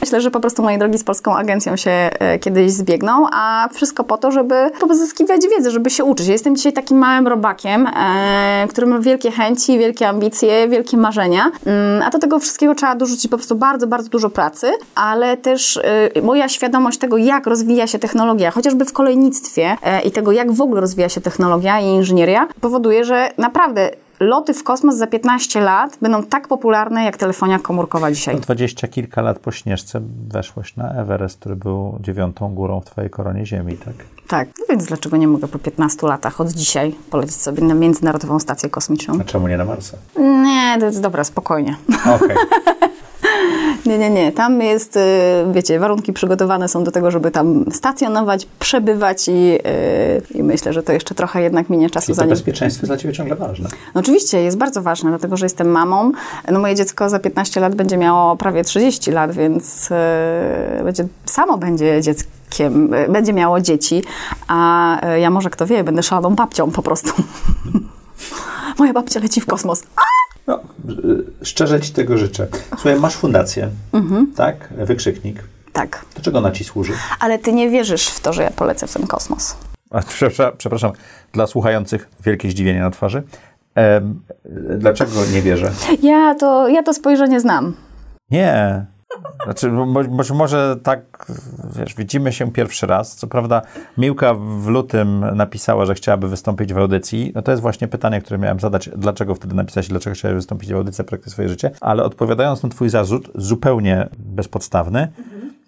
myślę, że po prostu moje drogi z Polską Agencją się e, kiedyś zbiegną, a wszystko po to, żeby pozyskiwać wiedzę, żeby się uczyć. Ja jestem dzisiaj takim małym robakiem, e, który ma wielkie chęci, wielkie ambicje, wielkie marzenia, mm, a do tego wszystkiego trzeba dorzucić po prostu bardzo, bardzo dużo pracy, ale też moja świadomość tego, jak rozwija się technologia, chociażby w kolejnictwie i tego, jak w ogóle rozwija się technologia i inżynieria, powoduje, że naprawdę loty w kosmos za 15 lat będą tak popularne jak telefonia komórkowa dzisiaj. Dwadzieścia kilka lat po Śnieżce weszłaś na Everest, który był dziewiątą górą w twojej koronie ziemi, tak? Tak, no więc dlaczego nie mogę po 15 latach od dzisiaj polecieć sobie na Międzynarodową Stację Kosmiczną? A czemu nie na Marsa? Nie, to jest dobra, spokojnie. Okej. [laughs] Nie, nie, nie. Tam jest, y, wiecie, warunki przygotowane są do tego, żeby tam stacjonować, przebywać i, y, i myślę, że to jeszcze trochę jednak minie czasu Czyli to zanim... bezpieczeństwo jest dla ciebie ciągle ważne. No oczywiście, jest bardzo ważne, dlatego że jestem mamą. No moje dziecko za 15 lat będzie miało prawie 30 lat, więc y, będzie, samo będzie dzieckiem, y, będzie miało dzieci, a ja może, kto wie, będę szaloną babcią po prostu. [laughs] Moja babcia leci w kosmos. No, y, szczerze ci tego życzę. Słuchaj, masz fundację, tak? Wykrzyknik. Tak, Do czego ona ci służy? ale ty nie wierzysz w to, że ja polecę w ten kosmos. A, przepraszam, przepraszam, dla słuchających wielkie zdziwienie na twarzy. Dlaczego nie wierzę? Ja to, ja to spojrzenie znam. Nie. Znaczy, bo, być może tak, wiesz, widzimy się pierwszy raz. Co prawda, Miłka w lutym napisała, że chciałaby wystąpić w audycji. No to jest właśnie pytanie, które miałem zadać. Dlaczego wtedy napisać, dlaczego chciałaby wystąpić w audycji Praktykuj swoje życie? Ale odpowiadając na twój zarzut, zupełnie bezpodstawny,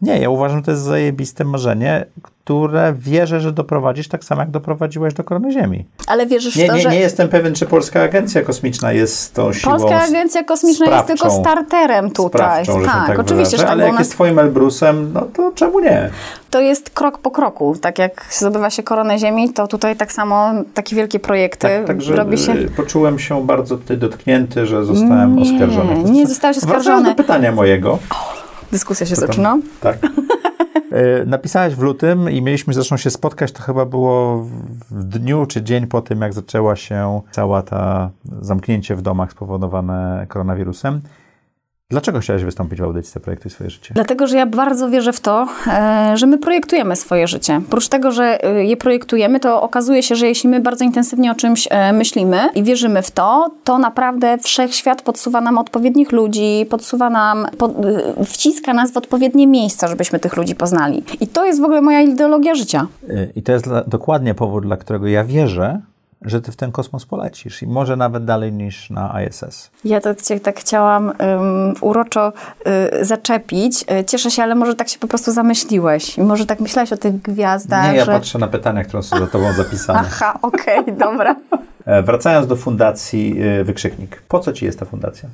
nie, ja uważam, że to jest zajebiste marzenie, które wierzę, że doprowadzisz tak samo, jak doprowadziłeś do korony Ziemi. Ale wierzysz Nie, w to, nie, że... nie jestem pewien, czy Polska Agencja Kosmiczna jest tą siłą Polska Agencja Kosmiczna jest tylko sprawczą- starterem tutaj. sprawczą, tak, tak oczywiście, że wyrażę, tak, ale jak nas jest twoim Elbrusem, no to czemu nie? to jest krok po kroku. Tak jak zdobywa się koronę Ziemi, to tutaj tak samo takie wielkie projekty Tak, także robi się... y, poczułem się bardzo tutaj dotknięty, że zostałem Nie, oskarżony. nie zostałeś Wracając oskarżony. do pytania mojego. Dyskusja się zaczyna. Tak. Y, Napisałaś w lutym i mieliśmy zresztą się spotkać, to chyba było w dniu czy dzień po tym, jak zaczęła się cała ta zamknięcie w domach spowodowane koronawirusem. Dlaczego chciałaś wystąpić w audycji Projektuj swoje życie? Dlatego, że ja bardzo wierzę w to, e, że my projektujemy swoje życie. Oprócz tego, że e, je projektujemy, to okazuje się, że jeśli my bardzo intensywnie o czymś e, myślimy i wierzymy w to, to naprawdę wszechświat podsuwa nam odpowiednich ludzi, podsuwa nam, pod, wciska nas w odpowiednie miejsca, żebyśmy tych ludzi poznali. I to jest w ogóle moja ideologia życia. I to jest dla, dokładnie powód, dla którego ja wierzę, że ty w ten kosmos polecisz i może nawet dalej niż na ISS. Ja to cię tak chciałam um, uroczo y, zaczepić. Y, Cieszę się, ale może tak się po prostu zamyśliłeś. I może tak myślałeś o tych gwiazdach, Nie, ja że... patrzę na pytania, które są za tobą zapisane. Aha, okej, dobra. [laughs] E, Wracając do fundacji y, Wykrzyknik. Po co ci jest ta fundacja?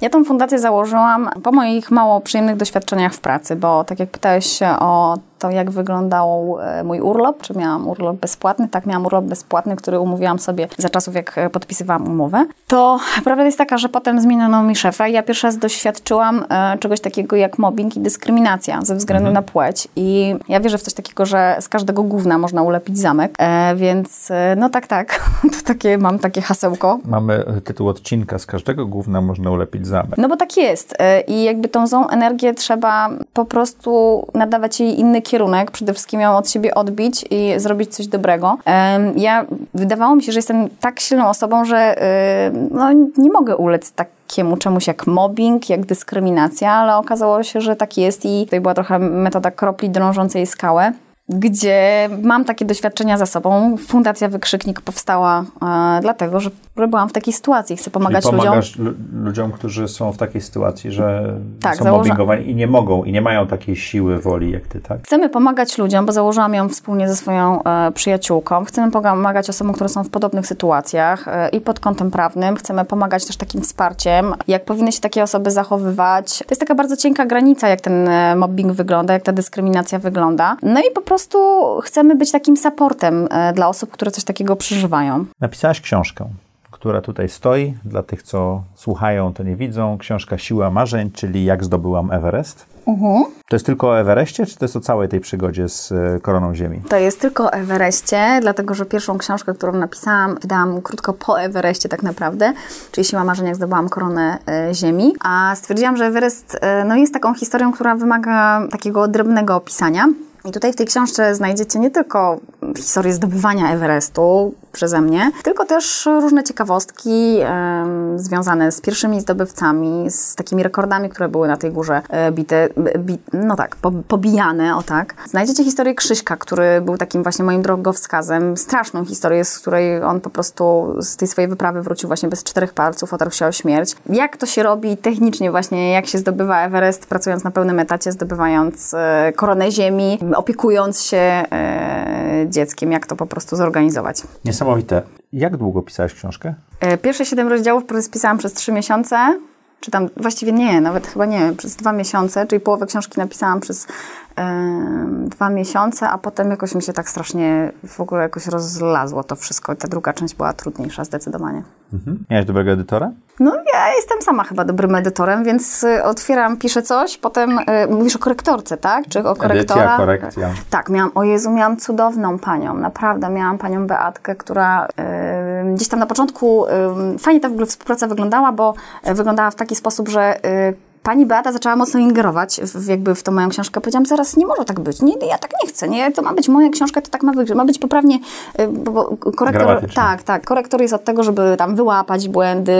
Ja tą fundację założyłam po moich mało przyjemnych doświadczeniach w pracy, bo tak jak pytałeś się o to, jak wyglądał e, mój urlop, czy miałam urlop bezpłatny, tak miałam urlop bezpłatny, który umówiłam sobie za czasów, jak e, podpisywałam umowę, to prawda jest taka, że potem zmieniono mi szefa i ja pierwszy raz doświadczyłam e, czegoś takiego jak mobbing i dyskryminacja ze względu na płeć i ja wierzę w coś takiego, że z każdego gówna można ulepić zamek, e, więc e, no tak, tak, [laughs] to takie, mam takie hasełko, Mamy y, tytuł odcinka. Z każdego gówna można ulepić zamek. no bo tak jest. Y, I jakby tą złą energię trzeba po prostu nadawać jej inny kierunek. Przede wszystkim ją od siebie odbić i zrobić coś dobrego. Ja wydawało mi się, że jestem tak silną osobą, że y, no, nie mogę ulec takiemu czemuś jak mobbing, jak dyskryminacja, ale okazało się, że tak jest i tutaj była trochę metoda kropli drążącej skałę gdzie mam takie doświadczenia za sobą. Fundacja Wykrzyknik powstała e, dlatego, że, byłam w takiej sytuacji. Chcę pomagać Czyli ludziom. pomagasz lu- ludziom, którzy są w takiej sytuacji, że Tak, są założa- mobbingowani i nie mogą, i nie mają takiej siły woli jak ty, tak? Chcemy pomagać ludziom, bo założyłam ją wspólnie ze swoją e, przyjaciółką. Chcemy pomagać osobom, które są w podobnych sytuacjach e, i pod kątem prawnym. Chcemy pomagać też takim wsparciem, jak powinny się takie osoby zachowywać. To jest taka bardzo cienka granica, jak ten e, mobbing wygląda, jak ta dyskryminacja wygląda. No i po prostu chcemy być takim supportem e, dla osób, które coś takiego przeżywają. Napisałaś książkę, która tutaj stoi. Dla tych, co słuchają, to nie widzą. Książka Siła Marzeń, czyli Jak zdobyłam Everest. To jest tylko o Everestie, czy to jest o całej tej przygodzie z e, koroną Ziemi? To jest tylko o Everestie, dlatego że pierwszą książkę, którą napisałam, wydałam krótko po Everestie tak naprawdę, czyli Siła Marzeń, jak zdobyłam koronę e, Ziemi. A stwierdziłam, że Everest e, no, jest taką historią, która wymaga takiego drobnego opisania. I tutaj w tej książce znajdziecie nie tylko historię zdobywania Everestu, przeze mnie, tylko też różne ciekawostki związane z pierwszymi zdobywcami, z takimi rekordami, które były na tej górze e, bite, bi, no tak, po, pobijane, o tak. Znajdziecie historię Krzyśka, który był takim właśnie moim drogowskazem, straszną historię, z której on po prostu z tej swojej wyprawy wrócił właśnie bez czterech palców, otarł się o śmierć. Jak to się robi technicznie właśnie, jak się zdobywa Everest, pracując na pełnym etacie, zdobywając e, koronę ziemi, opiekując się e, dzieckiem, jak to po prostu zorganizować. Niesamowite. Jak długo pisałeś książkę? E, Pierwsze siedem rozdziałów spisałam przez trzy miesiące, czy tam właściwie nie, nawet chyba nie, przez dwa miesiące, czyli połowę książki napisałam przez dwa miesiące, a potem jakoś mi się tak strasznie w ogóle jakoś rozlazło to wszystko. Ta druga część była trudniejsza zdecydowanie. Mhm. Miałeś dobrego edytora? No ja jestem sama chyba dobrym edytorem, więc y, otwieram, piszę coś, potem y, mówisz o korektorce, tak? Czy o korektora? Edycja, korekcja. Tak, miałam, o Jezu, miałam cudowną panią, naprawdę miałam panią Beatkę, która y, gdzieś tam na początku, y, fajnie ta w ogóle współpraca wyglądała, bo y, wyglądała w taki sposób, że y, Pani Beata zaczęła mocno ingerować w, jakby w tą moją książkę. Powiedziałam, zaraz nie może tak być. Nie, ja tak nie chcę. Nie, to ma być moja książka, to tak ma wyglądać. Ma być poprawnie, y, bo, korektor, tak, tak, korektor jest od tego, żeby tam wyłapać błędy,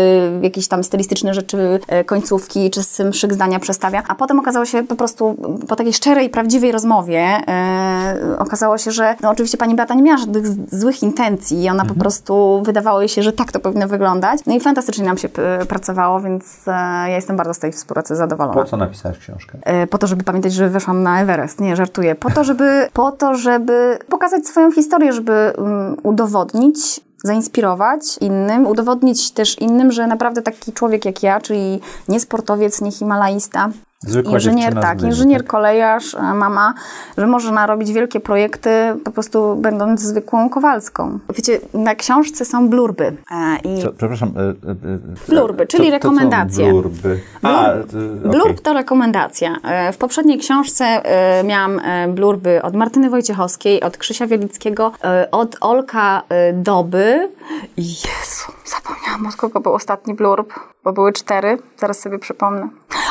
jakieś tam stylistyczne rzeczy, e, końcówki, czy szyk zdania przestawia. A potem okazało się po prostu, po takiej szczerej, prawdziwej rozmowie, e, okazało się, że no oczywiście pani Beata nie miała żadnych złych intencji i ona po prostu wydawało jej się, że tak to powinno wyglądać. No i fantastycznie nam się pracowało, więc e, ja jestem bardzo z tej współpracy zadowolona. Po co napisałeś książkę? E, po to, żeby pamiętać, że weszłam na Everest. Nie, żartuję. Po to, żeby, [laughs] po to, żeby pokazać swoją historię, żeby um, udowodnić, zainspirować innym, udowodnić też innym, że naprawdę taki człowiek jak ja, czyli nie sportowiec, nie himalaista, Zwykła inżynier, tak, inżynier, kolejarz, e, mama, że może narobić wielkie projekty, po prostu będąc zwykłą Kowalską. Wiecie, na książce są blurby. E, I Co, przepraszam. e, e, e, Blurby, czyli co- to rekomendacje. Blurby. A, e, okej. Blurb to rekomendacja. W poprzedniej książce miałam blurby od Martyny Wojciechowskiej, od Krzysia Wielickiego, od Olka Doby. Jezu, zapomniałam od kogo był ostatni blurb, bo były cztery, zaraz sobie przypomnę.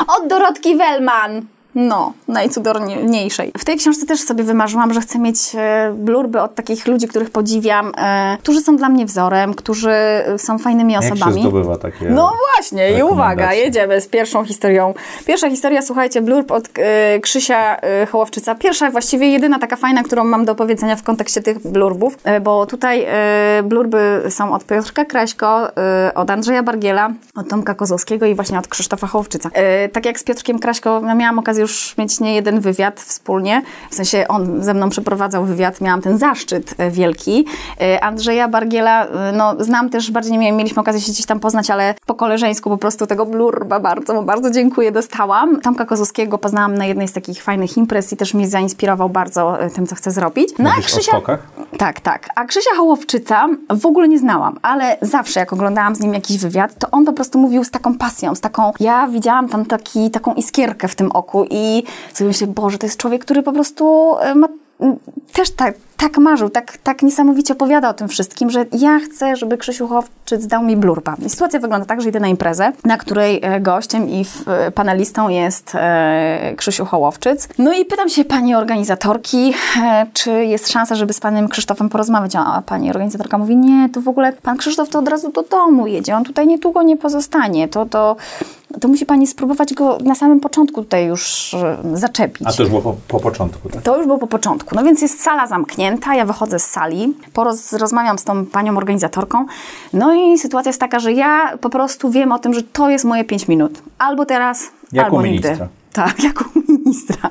Od Dorotki Wellman! No, najcudowniejszej. W tej książce też sobie wymarzyłam, że chcę mieć e, blurby od takich ludzi, których podziwiam, e, którzy są dla mnie wzorem, którzy e, są fajnymi Jak się osobami. zdobywa takie... No właśnie, i uwaga, jedziemy z pierwszą historią. Pierwsza historia, słuchajcie, blurb od e, Krzysia e, Hołowczyca. Pierwsza, właściwie jedyna taka fajna, którą mam do powiedzenia w kontekście tych blurbów, e, bo tutaj e, blurby są od Piotrka Kraśko, od Andrzeja Bargiela, od Tomka Kozłowskiego i właśnie od Krzysztofa Hołowczyca. Tak jak z Piotrkiem Kraśko, no, miałam okazję już mieć nie jeden wywiad wspólnie, w sensie on ze mną przeprowadzał wywiad, miałam ten zaszczyt e, wielki. E, Andrzeja Bargiela, e, no znam też, bardziej nie miałem, mieliśmy okazję się gdzieś tam poznać, ale po koleżeńsku po prostu tego blurba bardzo, bardzo dziękuję, dostałam. Tomka Kozłowskiego poznałam na jednej z takich fajnych imprez i też mnie zainspirował bardzo tym, co chcę zrobić. No Mówisz o skokach? tak, tak. A Krzysia Hołowczyca w ogóle nie znałam, ale zawsze jak oglądałam z nim jakiś wywiad, to on po prostu mówił z taką pasją, z taką... Ja widziałam tam taki, taką iskierkę w tym oku i sobie myślę, Boże, to jest człowiek, który po prostu e, ma też tak, tak marzył, tak, tak niesamowicie opowiada o tym wszystkim, że ja chcę, żeby Krzysiu Hołowczyc dał mi blurba. I sytuacja wygląda tak, że idę na imprezę, na której e, gościem i e, panelistą jest e, Krzysiu Hołowczyc. No i pytam się pani organizatorki, e, czy jest szansa, żeby z panem Krzysztofem porozmawiać. A pani organizatorka mówi, nie, to w ogóle pan Krzysztof to od razu do domu jedzie, on tutaj niedługo nie pozostanie. To, to, to musi pani spróbować go na samym początku tutaj już zaczepić. A to już było po, po początku, tak? To już było po początku. No więc jest sala zamknięta, ja wychodzę z sali, poroz, rozmawiam z tą panią organizatorką. No i sytuacja jest taka, że ja po prostu wiem o tym, że to jest moje 5 minut. Albo teraz, Jak u albo ministra. nigdy. Tak, [laughs] jak u ministra.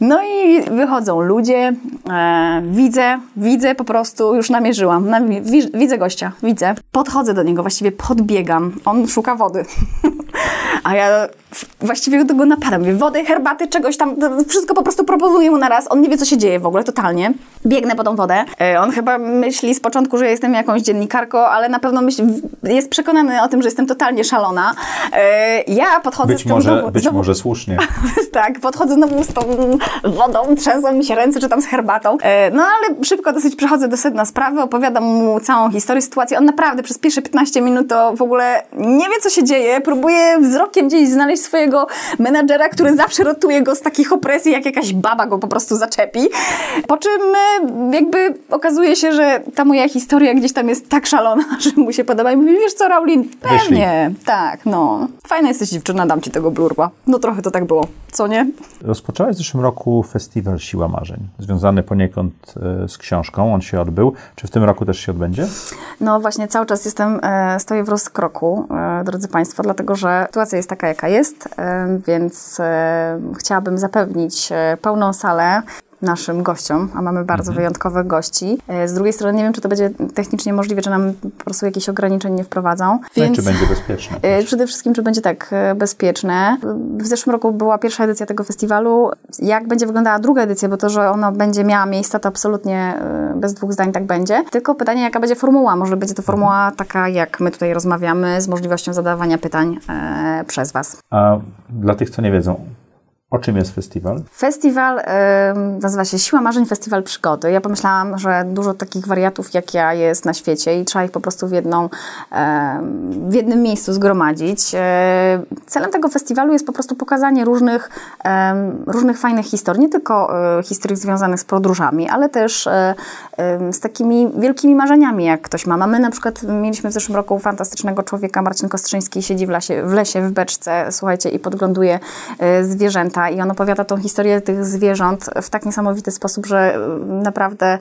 No i wychodzą ludzie, e, widzę, widzę po prostu, już namierzyłam, Nami- wi- widzę gościa, widzę. Podchodzę do niego, właściwie podbiegam, on szuka wody. [laughs] A ja właściwie do go napadam, mówię, wody, herbaty, czegoś tam, wszystko po prostu proponuję mu na raz, on nie wie, co się dzieje w ogóle, totalnie. Biegnę po tą wodę. E, On chyba myśli z początku, że jestem jakąś dziennikarką, ale na pewno myśli, jest przekonany o tym, że jestem totalnie szalona. E, Ja podchodzę Być z tym może, znowu, być znowu może słusznie. [laughs] tak, podchodzę znowu z tą wodą, trzęsą mi się ręce, czy tam z herbatą. E, No ale szybko dosyć przechodzę do sedna sprawy, opowiadam mu całą historię, sytuację. On naprawdę przez pierwsze 15 minut to w ogóle nie wie, co się dzieje, próbuje wzrokiem gdzieś znaleźć swojego menadżera, który zawsze rotuje go z takich opresji, jak jakaś baba go po prostu zaczepi. Po czym e, jakby okazuje się, że ta moja historia gdzieś tam jest tak szalona, [laughs] że mu się podoba i mówi, wiesz co, Raulin, pewnie, tak, no. Fajna jesteś dziewczyna, dam ci tego blurba. No trochę to tak było, co nie? Rozpoczęłaś w zeszłym roku festiwal Siła Marzeń, związany poniekąd e, z książką. On się odbył. Czy w tym roku też się odbędzie? No właśnie, cały czas jestem, e, stoję w rozkroku, e, drodzy Państwo, dlatego że sytuacja jest taka, jaka jest, więc chciałabym zapewnić pełną salę naszym gościom, a mamy bardzo wyjątkowych gości. E, Z drugiej strony nie wiem, czy to będzie technicznie możliwe, czy nam po prostu jakieś ograniczeń nie wprowadzą. No i czy będzie bezpieczne? E, Przede wszystkim, czy będzie tak e, bezpieczne. W zeszłym roku była pierwsza edycja tego festiwalu. Jak będzie wyglądała druga edycja, bo to, że ona będzie miała miejsce, to absolutnie e, bez dwóch zdań tak będzie. Tylko pytanie, jaka będzie formuła? Może będzie to formuła taka, jak my tutaj rozmawiamy, z możliwością zadawania pytań e, przez Was. A dla tych, co nie wiedzą, o czym jest festiwal? Festiwal e, nazywa się Siła Marzeń Festiwal Przygody. Ja pomyślałam, że dużo takich wariatów jak ja jest na świecie i trzeba ich po prostu w, jedną, e, w jednym miejscu zgromadzić. E, celem tego festiwalu jest po prostu pokazanie różnych, różnych fajnych historii, nie tylko e, historii związanych z podróżami, ale też e, z takimi wielkimi marzeniami, jak ktoś ma. Mamy na przykład, mieliśmy w zeszłym roku fantastycznego człowieka, Marcin Kostrzyński, siedzi w w, lesie, w beczce, słuchajcie, i podgląduje e, i on opowiada tą historię tych zwierząt w tak niesamowity sposób, że e, naprawdę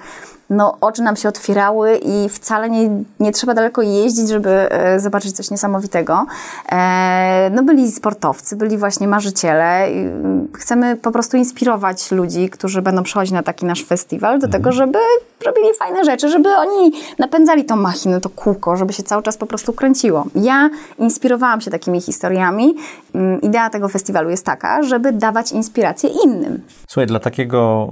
no, oczy nam się otwierały i wcale nie, nie trzeba daleko jeździć, żeby e, zobaczyć coś niesamowitego. E, no, byli sportowcy, byli właśnie marzyciele. Mm, Chcemy po prostu inspirować ludzi, którzy będą przychodzić na taki nasz festiwal do tego, żeby robili fajne rzeczy, żeby oni napędzali tą machinę, to kółko, żeby się cały czas po prostu kręciło. Ja inspirowałam się takimi historiami. Mm, Idea tego festiwalu jest taka, żeby dawać inspirację innym. Słuchaj, dla takiego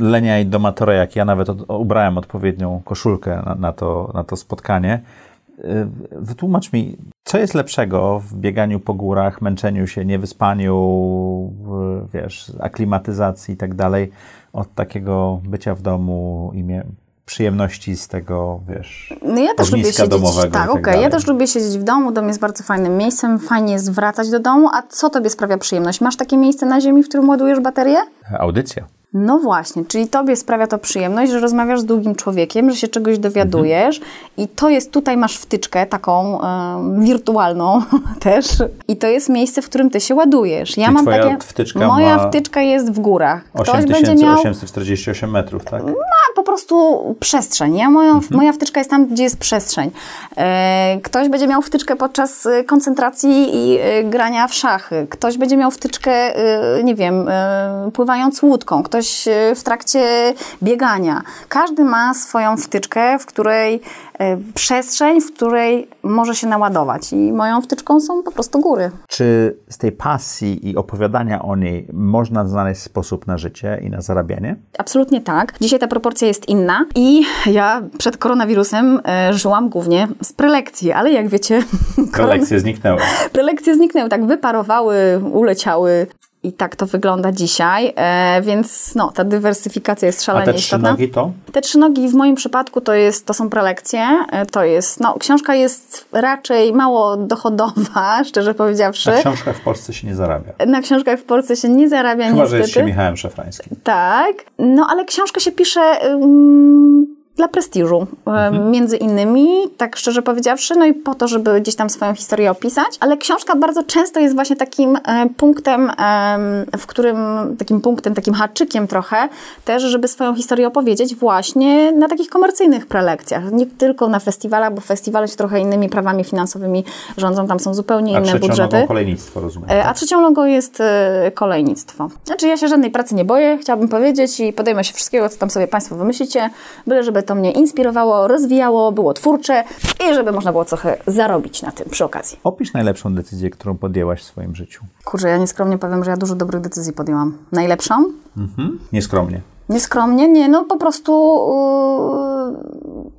e, lenia i domatora jak ja nawet od, ubrałem odpowiednią koszulkę na, na, to, na to spotkanie. E, Wytłumacz mi, co jest lepszego w bieganiu po górach, męczeniu się, niewyspaniu, wiesz, aklimatyzacji i tak dalej, od takiego bycia w domu i przyjemności z tego, wiesz, No ja też lubię siedzieć. domowego tak, tak okej. dalej. ja też lubię siedzieć w domu. Dom jest bardzo fajnym miejscem. Fajnie jest wracać do domu. A co tobie sprawia przyjemność? Masz takie miejsce na ziemi, w którym ładujesz baterię? audycja. No właśnie, czyli tobie sprawia to przyjemność, że rozmawiasz z drugim człowiekiem, że się czegoś dowiadujesz i to jest, tutaj masz wtyczkę taką wirtualną [laughs] też i to jest miejsce, w którym ty się ładujesz. Ja Czyli mam takie, wtyczka moja ma wtyczka jest w górach. Ktoś będzie miał 8848 metrów, tak? po prostu przestrzeń. Ja moją, Moja wtyczka jest tam, gdzie jest przestrzeń. E, Ktoś będzie miał wtyczkę podczas e, koncentracji i e, grania w szachy. Ktoś będzie miał wtyczkę, e, nie wiem, e, pływając łódką. Ktoś e, w trakcie biegania. Każdy ma swoją wtyczkę, w której e, przestrzeń, w której może się naładować. I moją wtyczką są po prostu góry. Czy z tej pasji i opowiadania o niej można znaleźć sposób na życie i na zarabianie? Absolutnie tak. Dzisiaj ta proporcja jest inna i ja przed koronawirusem e, żyłam głównie z prelekcji, ale jak wiecie, [laughs] Kolekcje zniknęły. prelekcje zniknęły, tak wyparowały, uleciały. I tak to wygląda dzisiaj, e, więc no, ta dywersyfikacja jest A szalenie te trzy istotna. nogi to? Te trzy nogi w moim przypadku to, jest, to są prelekcje. E, To jest, no, książka jest raczej mało dochodowa, [laughs] szczerze powiedziawszy. Na książkach w Polsce się nie zarabia. Na książkach w Polsce się nie zarabia Chyba, że niestety. jest się Michałem Szafrańskim. Tak, no ale książkę się pisze dla prestiżu, ym, między innymi, tak szczerze powiedziawszy, no i po to, żeby gdzieś tam swoją historię opisać, ale książka bardzo często jest właśnie takim e, punktem, em, w którym, takim punktem, takim haczykiem trochę, też, żeby swoją historię opowiedzieć właśnie na takich komercyjnych prelekcjach, nie tylko na festiwalach, bo festiwale się trochę innymi prawami finansowymi rządzą, tam są zupełnie A inne budżety. nogą kolejnictwo, rozumiem. E, tak? A trzecią nogą jest e, kolejnictwo. Znaczy ja się żadnej pracy nie boję, chciałabym powiedzieć i podejmę się wszystkiego, co tam sobie Państwo wymyślicie, byle żeby to mnie inspirowało, rozwijało, było twórcze i żeby można było trochę zarobić na tym przy okazji. Opisz najlepszą decyzję, którą podjęłaś w swoim życiu. Kurczę, ja nieskromnie powiem, że ja dużo dobrych decyzji podjęłam. Najlepszą? Mhm. Nieskromnie. Nieskromnie? Nie, no po prostu... Yy,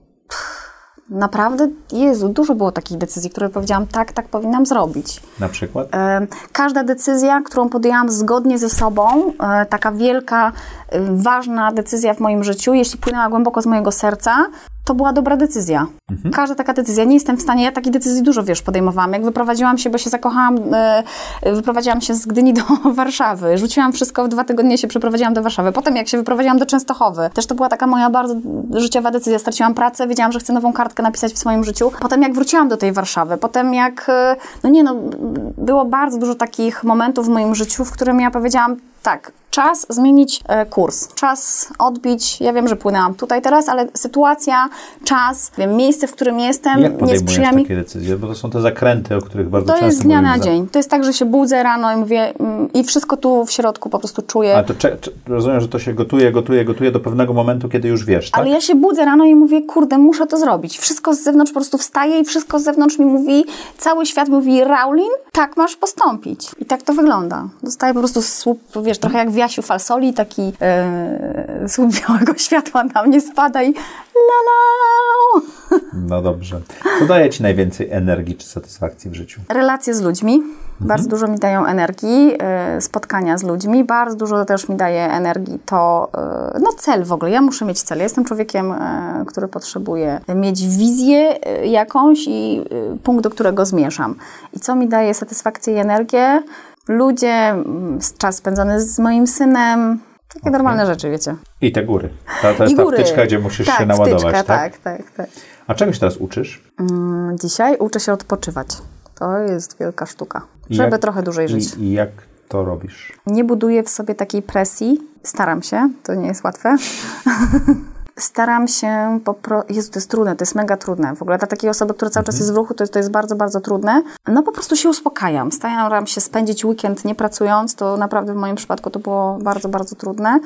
Naprawdę, Jezu, dużo było takich decyzji, które powiedziałam, tak, tak powinnam zrobić. Na przykład? E, Każda decyzja, którą podjęłam zgodnie ze sobą, e, taka wielka, e, ważna decyzja w moim życiu, jeśli płynęła głęboko z mojego serca, to była dobra decyzja. Mhm. Każda taka decyzja. Nie jestem w stanie, ja takich decyzji dużo, wiesz, podejmowałam. Jak wyprowadziłam się, bo się zakochałam, e, wyprowadziłam się z Gdyni do [laughs] Warszawy. Rzuciłam wszystko, w dwa tygodnie się przeprowadziłam do Warszawy. Potem jak się wyprowadziłam do Częstochowy, też to była taka moja bardzo życiowa decyzja. Straciłam pracę, wiedziałam, że chcę nową kartkę napisać w swoim życiu. Potem jak wróciłam do tej Warszawy, potem jak, e, no nie no, było bardzo dużo takich momentów w moim życiu, w którym ja powiedziałam, tak, czas zmienić e, kurs, czas odbić. Ja wiem, że płynęłam tutaj teraz, ale sytuacja, czas, wiem, miejsce, w którym jestem, Jak nie sprzyja mi. takie decyzje? Bo to są te zakręty, o których bardzo To często jest z dnia na dzień. To jest tak, że się budzę rano i mówię mm, i wszystko tu w środku po prostu czuję. Ale to rozumiem, że to się gotuje, gotuje, gotuje do pewnego momentu, kiedy już wiesz, tak? Ale ja się budzę rano i mówię, kurde, muszę to zrobić. Wszystko z zewnątrz po prostu wstaje i wszystko z zewnątrz mi mówi, cały świat mówi, Raulin, tak masz postąpić. I tak to wygląda. Dostaję po prostu słup, wiesz, trochę jak w Jasiu Falsoli, taki e, słup białego [laughs] światła na mnie spada i la la. No dobrze. Co daje Ci najwięcej energii czy satysfakcji w życiu? Relacje z ludźmi. Bardzo dużo mi dają energii, e, spotkania z ludźmi, bardzo dużo też mi daje energii to, e, no cel w ogóle, ja muszę mieć cel. Ja jestem człowiekiem, e, który potrzebuje mieć wizję jakąś i punkt, do którego zmierzam. I co mi daje satysfakcję i energię? Ludzie, czas spędzony z moim synem, takie normalne rzeczy, wiecie. I te góry. To, to jest I ta góry. wtyczka, gdzie musisz tak, się naładować, wtyczka, tak? tak, tak, tak. A czegoś teraz uczysz? Mm, Dzisiaj uczę się odpoczywać. To jest wielka sztuka, żeby jak- trochę dłużej żyć. I, I jak to robisz? Nie buduję w sobie takiej presji. Staram się, to nie jest łatwe. [laughs] Staram się po prostu. Jezu, to jest trudne, to jest mega trudne. W ogóle dla takiej osoby, która cały czas jest w ruchu, to jest, to jest bardzo, bardzo trudne. No po prostu się uspokajam. Staram się spędzić weekend nie pracując. To naprawdę w moim przypadku to było bardzo, bardzo trudne.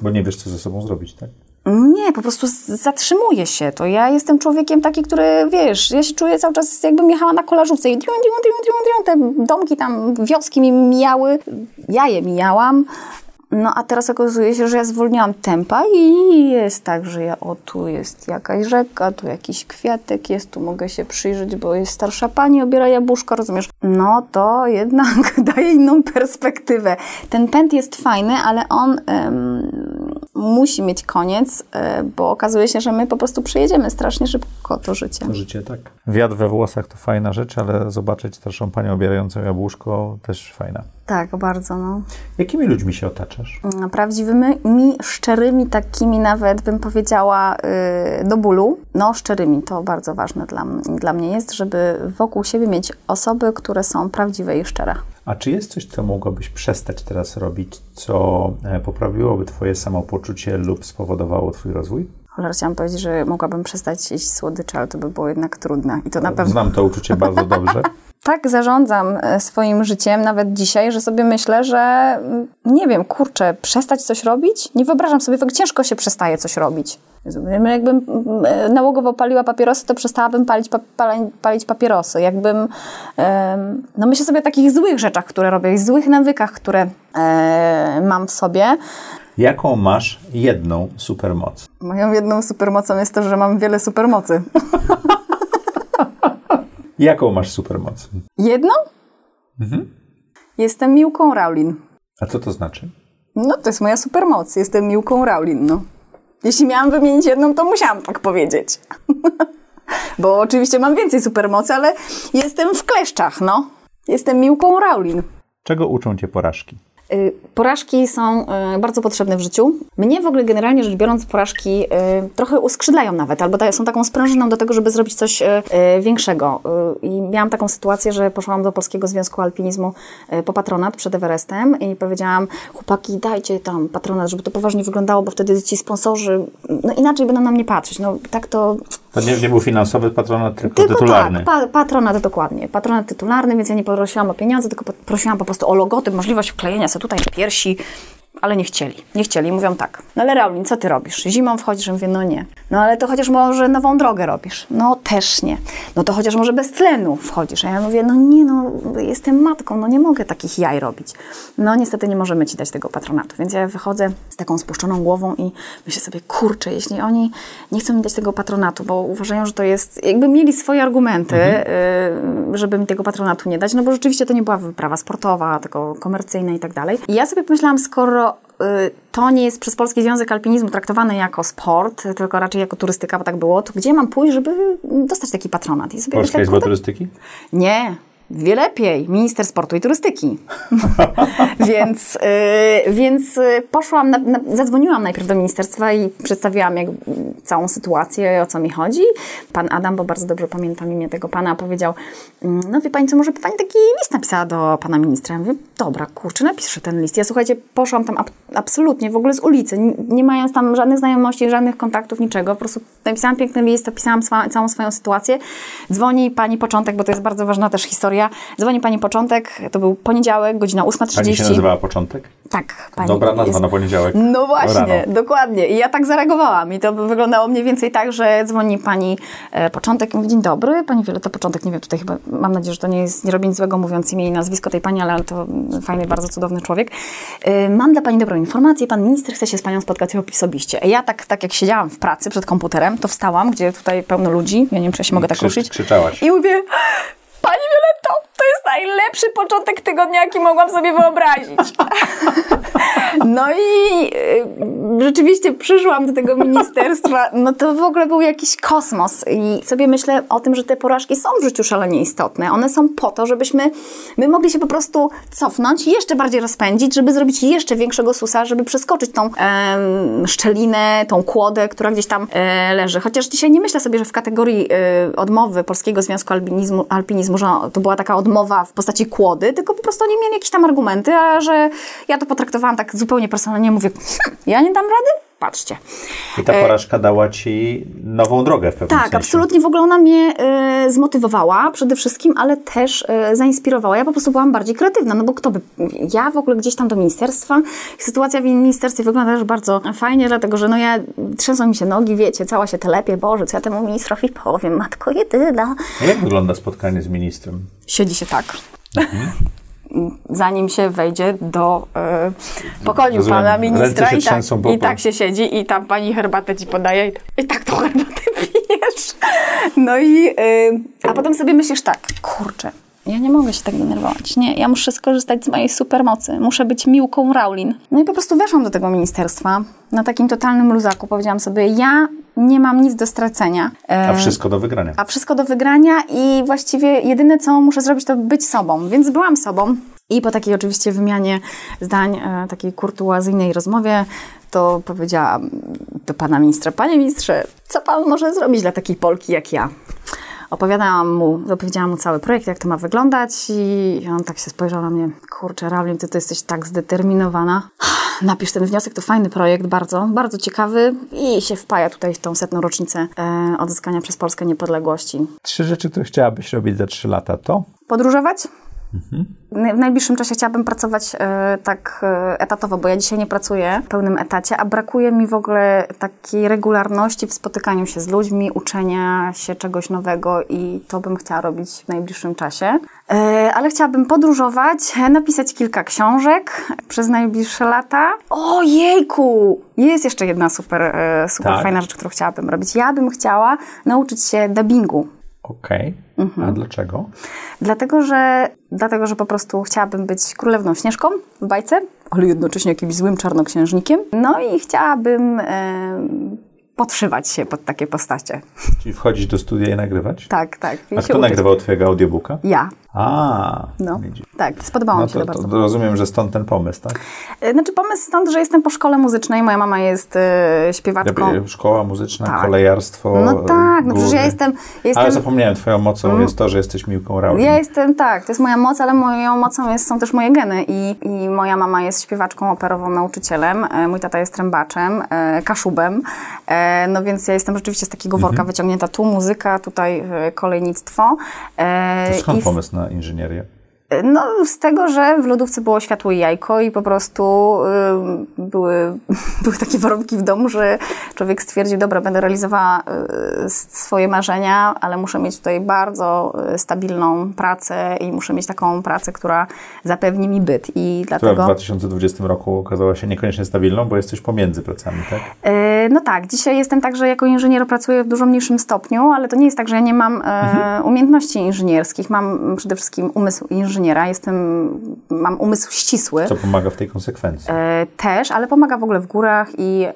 Bo nie wiesz, co ze sobą zrobić, tak? Nie, po prostu zatrzymuję się. To ja jestem człowiekiem taki, który, wiesz, ja się czuję cały czas jakbym jechała na kolażówce i dium, dium, dium, dium, te domki tam, wioski mi mijały, ja je mijałam. No a teraz okazuje się, że ja zwolniłam tempa i jest tak, że ja, o tu jest jakaś rzeka, tu jakiś kwiatek jest, tu mogę się przyjrzeć, bo jest starsza pani, obiera jabłuszko, rozumiesz? No to jednak [laughs] daje inną perspektywę. Ten pęd jest fajny, ale on em, musi mieć koniec, e, bo okazuje się, że my po prostu przejedziemy strasznie szybko to życie. Życie tak. Wiatr we włosach to fajna rzecz, ale zobaczyć starszą panią obierającą jabłuszko też fajna. Tak, bardzo, no. Jakimi ludźmi się otaczasz? prawdziwymi, mi, szczerymi, takimi nawet bym powiedziała y, do bólu. No, szczerymi, to bardzo ważne dla, dla mnie jest, żeby wokół siebie mieć osoby, które są prawdziwe i szczere. A czy jest coś, co mogłabyś przestać teraz robić, co e, poprawiłoby Twoje samopoczucie lub spowodowało Twój rozwój? Cholera, chciałam powiedzieć, że mogłabym przestać jeść słodycze, ale to by było jednak trudne. I to na pewno Znam to uczucie bardzo [laughs] dobrze. Tak zarządzam e, swoim życiem, nawet dzisiaj, że sobie myślę, że mm, nie wiem, kurczę, przestać coś robić? Nie wyobrażam sobie, jak ciężko się przestaje coś robić. Jakbym mm, e, nałogowo paliła papierosy, to przestałabym palić, pa, pali- palić papierosy. Jakbym, no myślę sobie o takich złych rzeczach, które robię, i złych nawykach, które e, mam w sobie. Jaką masz jedną supermoc? Moją jedną supermocą jest to, że mam wiele supermocy. [laughs] Jaką masz supermoc? Jedną? Jestem Miłką Raulin. A co to znaczy? No, to jest moja supermoc. Jestem Miłką Raulin, no. Jeśli miałam wymienić jedną, to musiałam tak powiedzieć. [laughs] Bo oczywiście mam więcej supermocy, ale jestem w kleszczach, no. Jestem Miłką Raulin. Czego uczą Cię porażki? Y, Porażki są y, bardzo potrzebne w życiu. Mnie w ogóle generalnie rzecz biorąc porażki y, trochę uskrzydlają nawet, albo są taką sprężyną do tego, żeby zrobić coś większego. I miałam taką sytuację, że poszłam do Polskiego Związku Alpinizmu po patronat przed Everestem i powiedziałam, chłopaki dajcie tam patronat, żeby to poważnie wyglądało, bo wtedy ci sponsorzy, no inaczej będą na mnie patrzeć. No tak to To nie, nie był finansowy patronat, tylko, tylko tytularny. tak, pa, patronat dokładnie. Patronat tytularny, więc ja nie prosiłam o pieniądze, tylko prosiłam po prostu o logotyp, możliwość wklejenia sobie tutaj na piersi, ale nie chcieli. Nie chcieli, mówią tak. No ale Raulin, co ty robisz? Zimą wchodzisz? Ja mówię, no nie. No ale to chociaż może nową drogę robisz? No też nie. No to chociaż może bez tlenu wchodzisz? A ja mówię, no nie, no jestem matką, no nie mogę takich jaj robić. No niestety nie możemy ci dać tego patronatu, więc ja wychodzę z taką spuszczoną głową i myślę sobie, kurczę, jeśli oni nie chcą mi dać tego patronatu, bo uważają, że to jest, jakby mieli swoje argumenty, y, żeby mi tego patronatu nie dać, no bo rzeczywiście to nie była wyprawa sportowa, tylko komercyjna i tak dalej. I ja sobie pomyślałam, skoro to nie jest przez Polski Związek Alpinizmu traktowane jako sport, tylko raczej jako turystyka, bo tak było, to gdzie mam pójść, żeby dostać taki patronat? I sobie Polska myślę, Izba Turystyki? nie, lepiej. Minister Sportu i Turystyki. [laughs] więc, y, więc y, poszłam, na, na, zadzwoniłam najpierw do ministerstwa i przedstawiłam jak, całą sytuację, o co mi chodzi. Pan Adam, bo bardzo dobrze pamiętam imię tego pana, powiedział, "Mm, no wie pani co, może by pani taki list napisała do pana ministra. Ja mówię, dobra, kurczę, napiszę ten list. Ja słuchajcie, poszłam tam ab, absolutnie, w ogóle z ulicy, nie, nie mając tam żadnych znajomości, żadnych kontaktów, niczego. Po prostu napisałam piękny list, opisałam swa, całą swoją sytuację. Dzwoni pani Początek, bo to jest bardzo ważna też historia. Dzwoni pani Początek, to był poniedziałek, godzina 8.30. Pani się nazywała Początek? Tak. Pani Dobra nazwa jest- na poniedziałek. No właśnie, Rano. dokładnie. I ja tak zareagowałam. I to wyglądało mniej więcej tak, że dzwoni pani e, Początek i mówi, dzień dobry, pani Wioleta Początek, nie wiem, tutaj chyba, mam nadzieję, że to nie jest, nie robi nic złego mówiąc imię i nazwisko tej pani, ale to fajny, bardzo cudowny człowiek. E, mam dla pani dobrą informację, pan minister chce się z panią spotkać osobiście. Ja tak, tak jak siedziałam w pracy przed komputerem, to wstałam, gdzie tutaj pełno ludzi, ja nie wiem, czy ja się mogę tak Krzycz- ruszyć. krzyczałaś. I mówię, Pani Violetto, to jest najlepszy początek tygodnia, jaki mogłam sobie wyobrazić. [laughs] No i y, rzeczywiście przyszłam do tego ministerstwa, no to w ogóle był jakiś kosmos i sobie myślę o tym, że te porażki są w życiu szalenie istotne. One są po to, żebyśmy my mogli się po prostu cofnąć, jeszcze bardziej rozpędzić, żeby zrobić jeszcze większego susa, żeby przeskoczyć tą szczelinę, tą kłodę, która gdzieś tam e, leży. Chociaż dzisiaj nie myślę sobie, że w kategorii e, odmowy Polskiego Związku Alpinizmu, Alpinizmu, że to była taka odmowa w postaci kłody, tylko po prostu oni mieli jakieś tam argumenty, a że ja to potraktowałam tak zupełnie personalnie, mówię, "Hm, [laughs] ja nie dam rady? Patrzcie. I ta porażka dała ci nową drogę w pewnym Tak, sensie. absolutnie. W ogóle ona mnie e, zmotywowała przede wszystkim, ale też e, zainspirowała. Ja po prostu byłam bardziej kreatywna, no bo kto by... Ja w ogóle gdzieś tam do ministerstwa. Sytuacja w ministerstwie wygląda też bardzo fajnie, dlatego że no ja trzęsą mi się nogi, wiecie, cała się telepie. Boże, co ja temu ministrowi powiem? Matko jedyna. A jak wygląda spotkanie z ministrem? Siedzi się tak. Zanim się wejdzie do e, pokoju Rozumiem. pana ministra i tak, po- i tak się siedzi i tam pani herbatę ci podaje i, i tak tą herbatę [laughs] pijesz. No i, y, a potem sobie myślisz tak, kurczę, ja nie mogę się tak denerwować. Nie, ja muszę skorzystać z mojej supermocy. Muszę być Miłką Raulin. No i po prostu weszłam do tego ministerstwa na takim totalnym luzaku. Powiedziałam sobie, ja nie mam nic do stracenia. E, A wszystko do wygrania. a wszystko do wygrania i właściwie jedyne, co muszę zrobić, to być sobą. Więc byłam sobą. I po takiej oczywiście wymianie zdań, e, takiej kurtuazyjnej rozmowie, to powiedziałam do pana ministra, panie ministrze, co pan może zrobić dla takiej Polki jak ja? Opowiadałam mu, opowiedziałam mu cały projekt, jak to ma wyglądać i on tak się spojrzał na mnie, kurczę, Raulin, ty to jesteś tak zdeterminowana. [sighs] Napisz ten wniosek, to fajny projekt, bardzo, bardzo ciekawy i się wpaja tutaj w tą setną rocznicę e, odzyskania przez Polskę niepodległości. Trzy rzeczy, które chciałabyś robić za trzy lata to? Podróżować? W w najbliższym czasie chciałabym pracować e, tak e, etatowo, bo ja dzisiaj nie pracuję w pełnym etacie, a brakuje mi w ogóle takiej regularności w spotykaniu się z ludźmi, uczenia się czegoś nowego i to bym chciała robić w najbliższym czasie. E, ale chciałabym podróżować, napisać kilka książek przez najbliższe lata. O jejku! Jest jeszcze jedna super, super Tak. fajna rzecz, którą chciałabym robić. Ja bym chciała nauczyć się dubbingu. Okej. Mhm. A dlaczego? Dlatego że, dlatego, że po prostu chciałabym być królewną Śnieżką w bajce, ale jednocześnie jakimś złym czarnoksiężnikiem. No i chciałabym e, podszywać się pod takie postacie. Czyli wchodzić do studia i nagrywać? Tak, tak. I A kto uczyć. nagrywał twojego audiobooka? Ja. A, No. widzisz. Tak, spodobało No mi się to, to bardzo. to rozumiem, że stąd ten pomysł, tak? E, Znaczy pomysł stąd, że jestem po szkole muzycznej, moja mama jest e, śpiewaczką. Szkoła muzyczna, Tak. kolejarstwo. No tak, no przecież ja jestem... Ja Ale jestem zapomniałem, twoją mocą jest to, że jesteś Miłką Raulin. Ja jestem, tak, to jest moja moc, ale moją mocą jest, są też moje geny i, i moja mama jest śpiewaczką operową, nauczycielem, e, mój tata jest trębaczem, e, kaszubem, e, no więc ja jestem rzeczywiście z takiego worka Mhm. wyciągnięta, tu muzyka, tutaj e, kolejnictwo. E, To skąd i w- pomysł na инженерия. No, z tego, że w lodówce było światło i jajko i po prostu ym, były, [laughs] były takie warunki w domu, że człowiek stwierdził, dobra, będę realizowała y, swoje marzenia, ale muszę mieć tutaj bardzo y, stabilną pracę i muszę mieć taką pracę, która zapewni mi byt. I Która w dlatego... 2020 roku okazała się niekoniecznie stabilną, bo jesteś pomiędzy pracami, tak? E, No tak, dzisiaj jestem tak, że jako inżynier pracuję w dużo mniejszym stopniu, ale to nie jest tak, że ja nie mam e, umiejętności inżynierskich. Mam przede wszystkim umysł inżynieryjny, inżyniera, jestem, mam umysł ścisły. Co pomaga w tej konsekwencji? E, też, ale pomaga w ogóle w górach i e,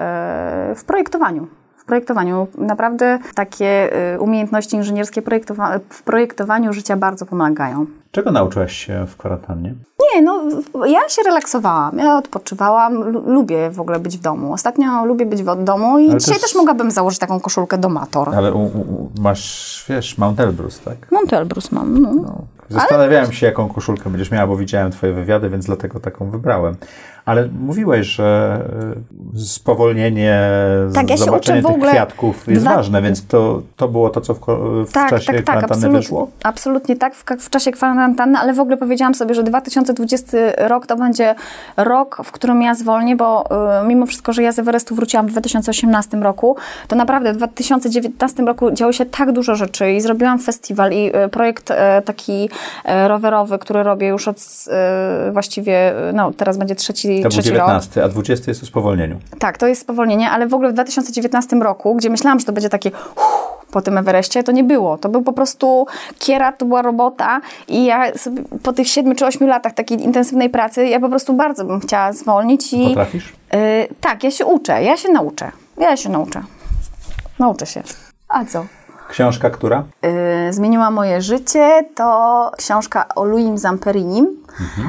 w projektowaniu. Projektowaniu naprawdę takie e, umiejętności inżynierskie projektowa- w projektowaniu życia bardzo pomagają. Czego nauczyłaś się w kwarantannie? Nie, no ja się relaksowałam, ja odpoczywałam, lu- lubię w ogóle być w domu. Ostatnio lubię być w domu i Ale dzisiaj jest- też mogłabym założyć taką koszulkę domator. Ale u, u, masz, wiesz, Mount Elbrus, tak? Monty Elbrus mam, no. Zastanawiałem się, jaką koszulkę będziesz miała, bo widziałem twoje wywiady, więc dlatego taką wybrałem. Ale mówiłeś, że y, spowolnienie, Tak, ja zobaczenie tych kwiatków jest dwa- ważne, więc to, to było to, co w, w Tak, czasie tak, tak, kwarantanny absolutnie, wyszło? absolutnie tak, w, w czasie kwarantanny, ale w ogóle powiedziałam sobie, że 2020 rok to będzie rok, w którym ja zwolnię, bo y, mimo wszystko, że ja z Everestu wróciłam w 2018 roku, to naprawdę w 2019 roku działo się tak dużo rzeczy i zrobiłam festiwal i y, projekt y, taki y, rowerowy, który robię już od y, właściwie, y, no teraz będzie trzeci, To był trzeci rok. 19, a 20 jest o spowolnieniu. Tak, to jest spowolnienie, ale w ogóle w 2019 roku, gdzie myślałam, że to będzie takie uff, po tym Everestie, to nie było. To był po prostu kiera, to była robota i ja sobie po tych 7 czy 8 latach takiej intensywnej pracy, ja po prostu bardzo bym chciała zwolnić i... Potrafisz? Y, tak, ja się uczę, ja się nauczę. Ja się nauczę. Nauczę się. A co? Książka, która? Y, zmieniła moje życie, to książka o Louis Zamperinim, Mhm.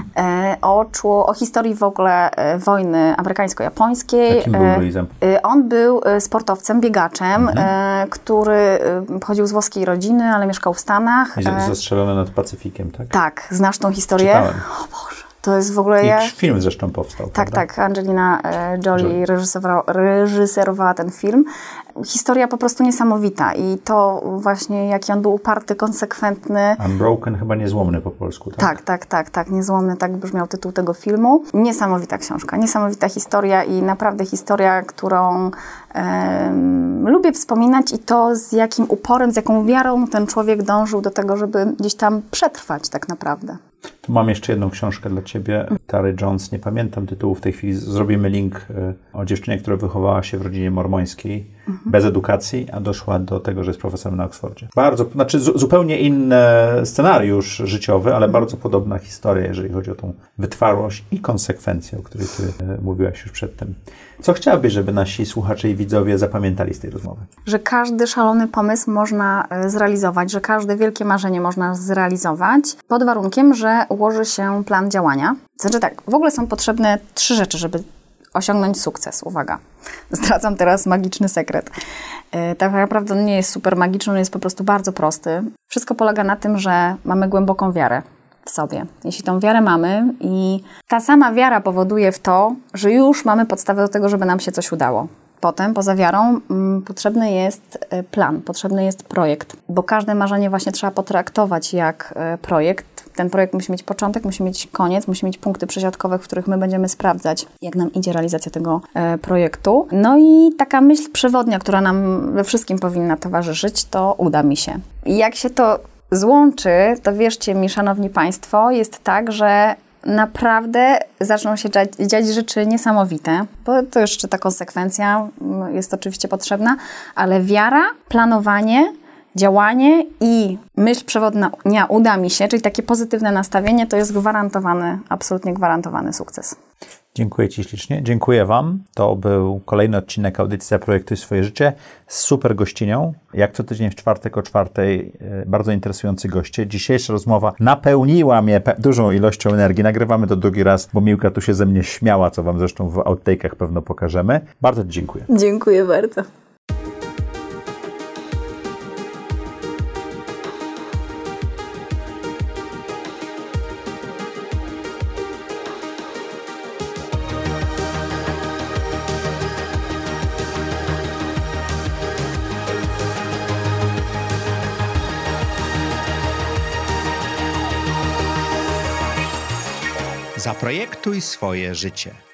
y, o, czło- o historii w ogóle y, wojny amerykańsko-japońskiej. Jakim był Y, Louis Zamp- y, On był y, sportowcem, biegaczem, Mhm. który pochodził z włoskiej rodziny, ale mieszkał w Stanach. I Zastrzelony nad Pacyfikiem, tak? Tak, znasz tą historię? Czytałem. O Boże, to jest w ogóle... Ja... film zresztą powstał, Tak, prawda? tak. Angelina e, Jolie Jolie. reżyserowała, reżyserowała ten film. Historia po prostu niesamowita i to właśnie jaki on był uparty, konsekwentny. Unbroken chyba niezłomny po polsku, tak? Tak, tak, tak, tak. Niezłomny, tak brzmiał tytuł tego filmu. Niesamowita książka, niesamowita historia i naprawdę historia, którą em, lubię wspominać i to z jakim uporem, z jaką wiarą ten człowiek dążył do tego, żeby gdzieś tam przetrwać tak naprawdę. Tu mam jeszcze jedną książkę dla ciebie. Tary Jones, nie pamiętam tytułu w tej chwili. Zrobimy link y, o dziewczynie, która wychowała się w rodzinie mormońskiej, bez edukacji, a doszła do tego, że jest profesorem na Oksfordzie. Bardzo, znaczy zu, zupełnie inny scenariusz życiowy, ale bardzo podobna historia, jeżeli chodzi o tą wytrwałość i konsekwencję, o której ty y, mówiłaś już przedtem. Co chciałabyś, żeby nasi słuchacze i widzowie zapamiętali z tej rozmowy? że każdy szalony pomysł można e, zrealizować, że każde wielkie marzenie można zrealizować pod warunkiem, że ułoży się plan działania. Znaczy tak, w ogóle są potrzebne trzy rzeczy, żeby osiągnąć sukces. Uwaga, [laughs] zdradzam teraz magiczny sekret. E, Tak naprawdę on nie jest super magiczny, on jest po prostu bardzo prosty. Wszystko polega na tym, że mamy głęboką wiarę w sobie. Jeśli tą wiarę mamy i ta sama wiara powoduje w to, że już mamy podstawę do tego, żeby nam się coś udało. Potem, poza wiarą, mm, potrzebny jest e, plan, potrzebny jest projekt, bo każde marzenie właśnie trzeba potraktować jak e, projekt. Ten projekt musi mieć początek, musi mieć koniec, musi mieć punkty przesiadkowe, w których my będziemy sprawdzać, jak nam idzie realizacja tego e, projektu. No i taka myśl przewodnia, która nam we wszystkim powinna towarzyszyć, to uda mi się. Jak się to złączy, to wierzcie mi, szanowni państwo, jest tak, że naprawdę zaczną się dziać, dziać rzeczy niesamowite, bo to jeszcze ta konsekwencja mm, jest oczywiście potrzebna, ale wiara, planowanie, działanie i myśl przewodnia uda mi się, czyli takie pozytywne nastawienie, to jest gwarantowany, absolutnie gwarantowany sukces. Dziękuję Ci ślicznie. Dziękuję Wam. To był kolejny odcinek audycji Zaprojektuj swoje życie z super gościnią. Jak co tydzień w czwartek o czwartej e, bardzo interesujący goście. Dzisiejsza rozmowa napełniła mnie pe- dużą ilością energii. Nagrywamy to drugi raz, bo Miłka tu się ze mnie śmiała, co Wam zresztą w outtake'ach pewno pokażemy. Bardzo Ci dziękuję. Dziękuję bardzo. Zaprojektuj swoje życie.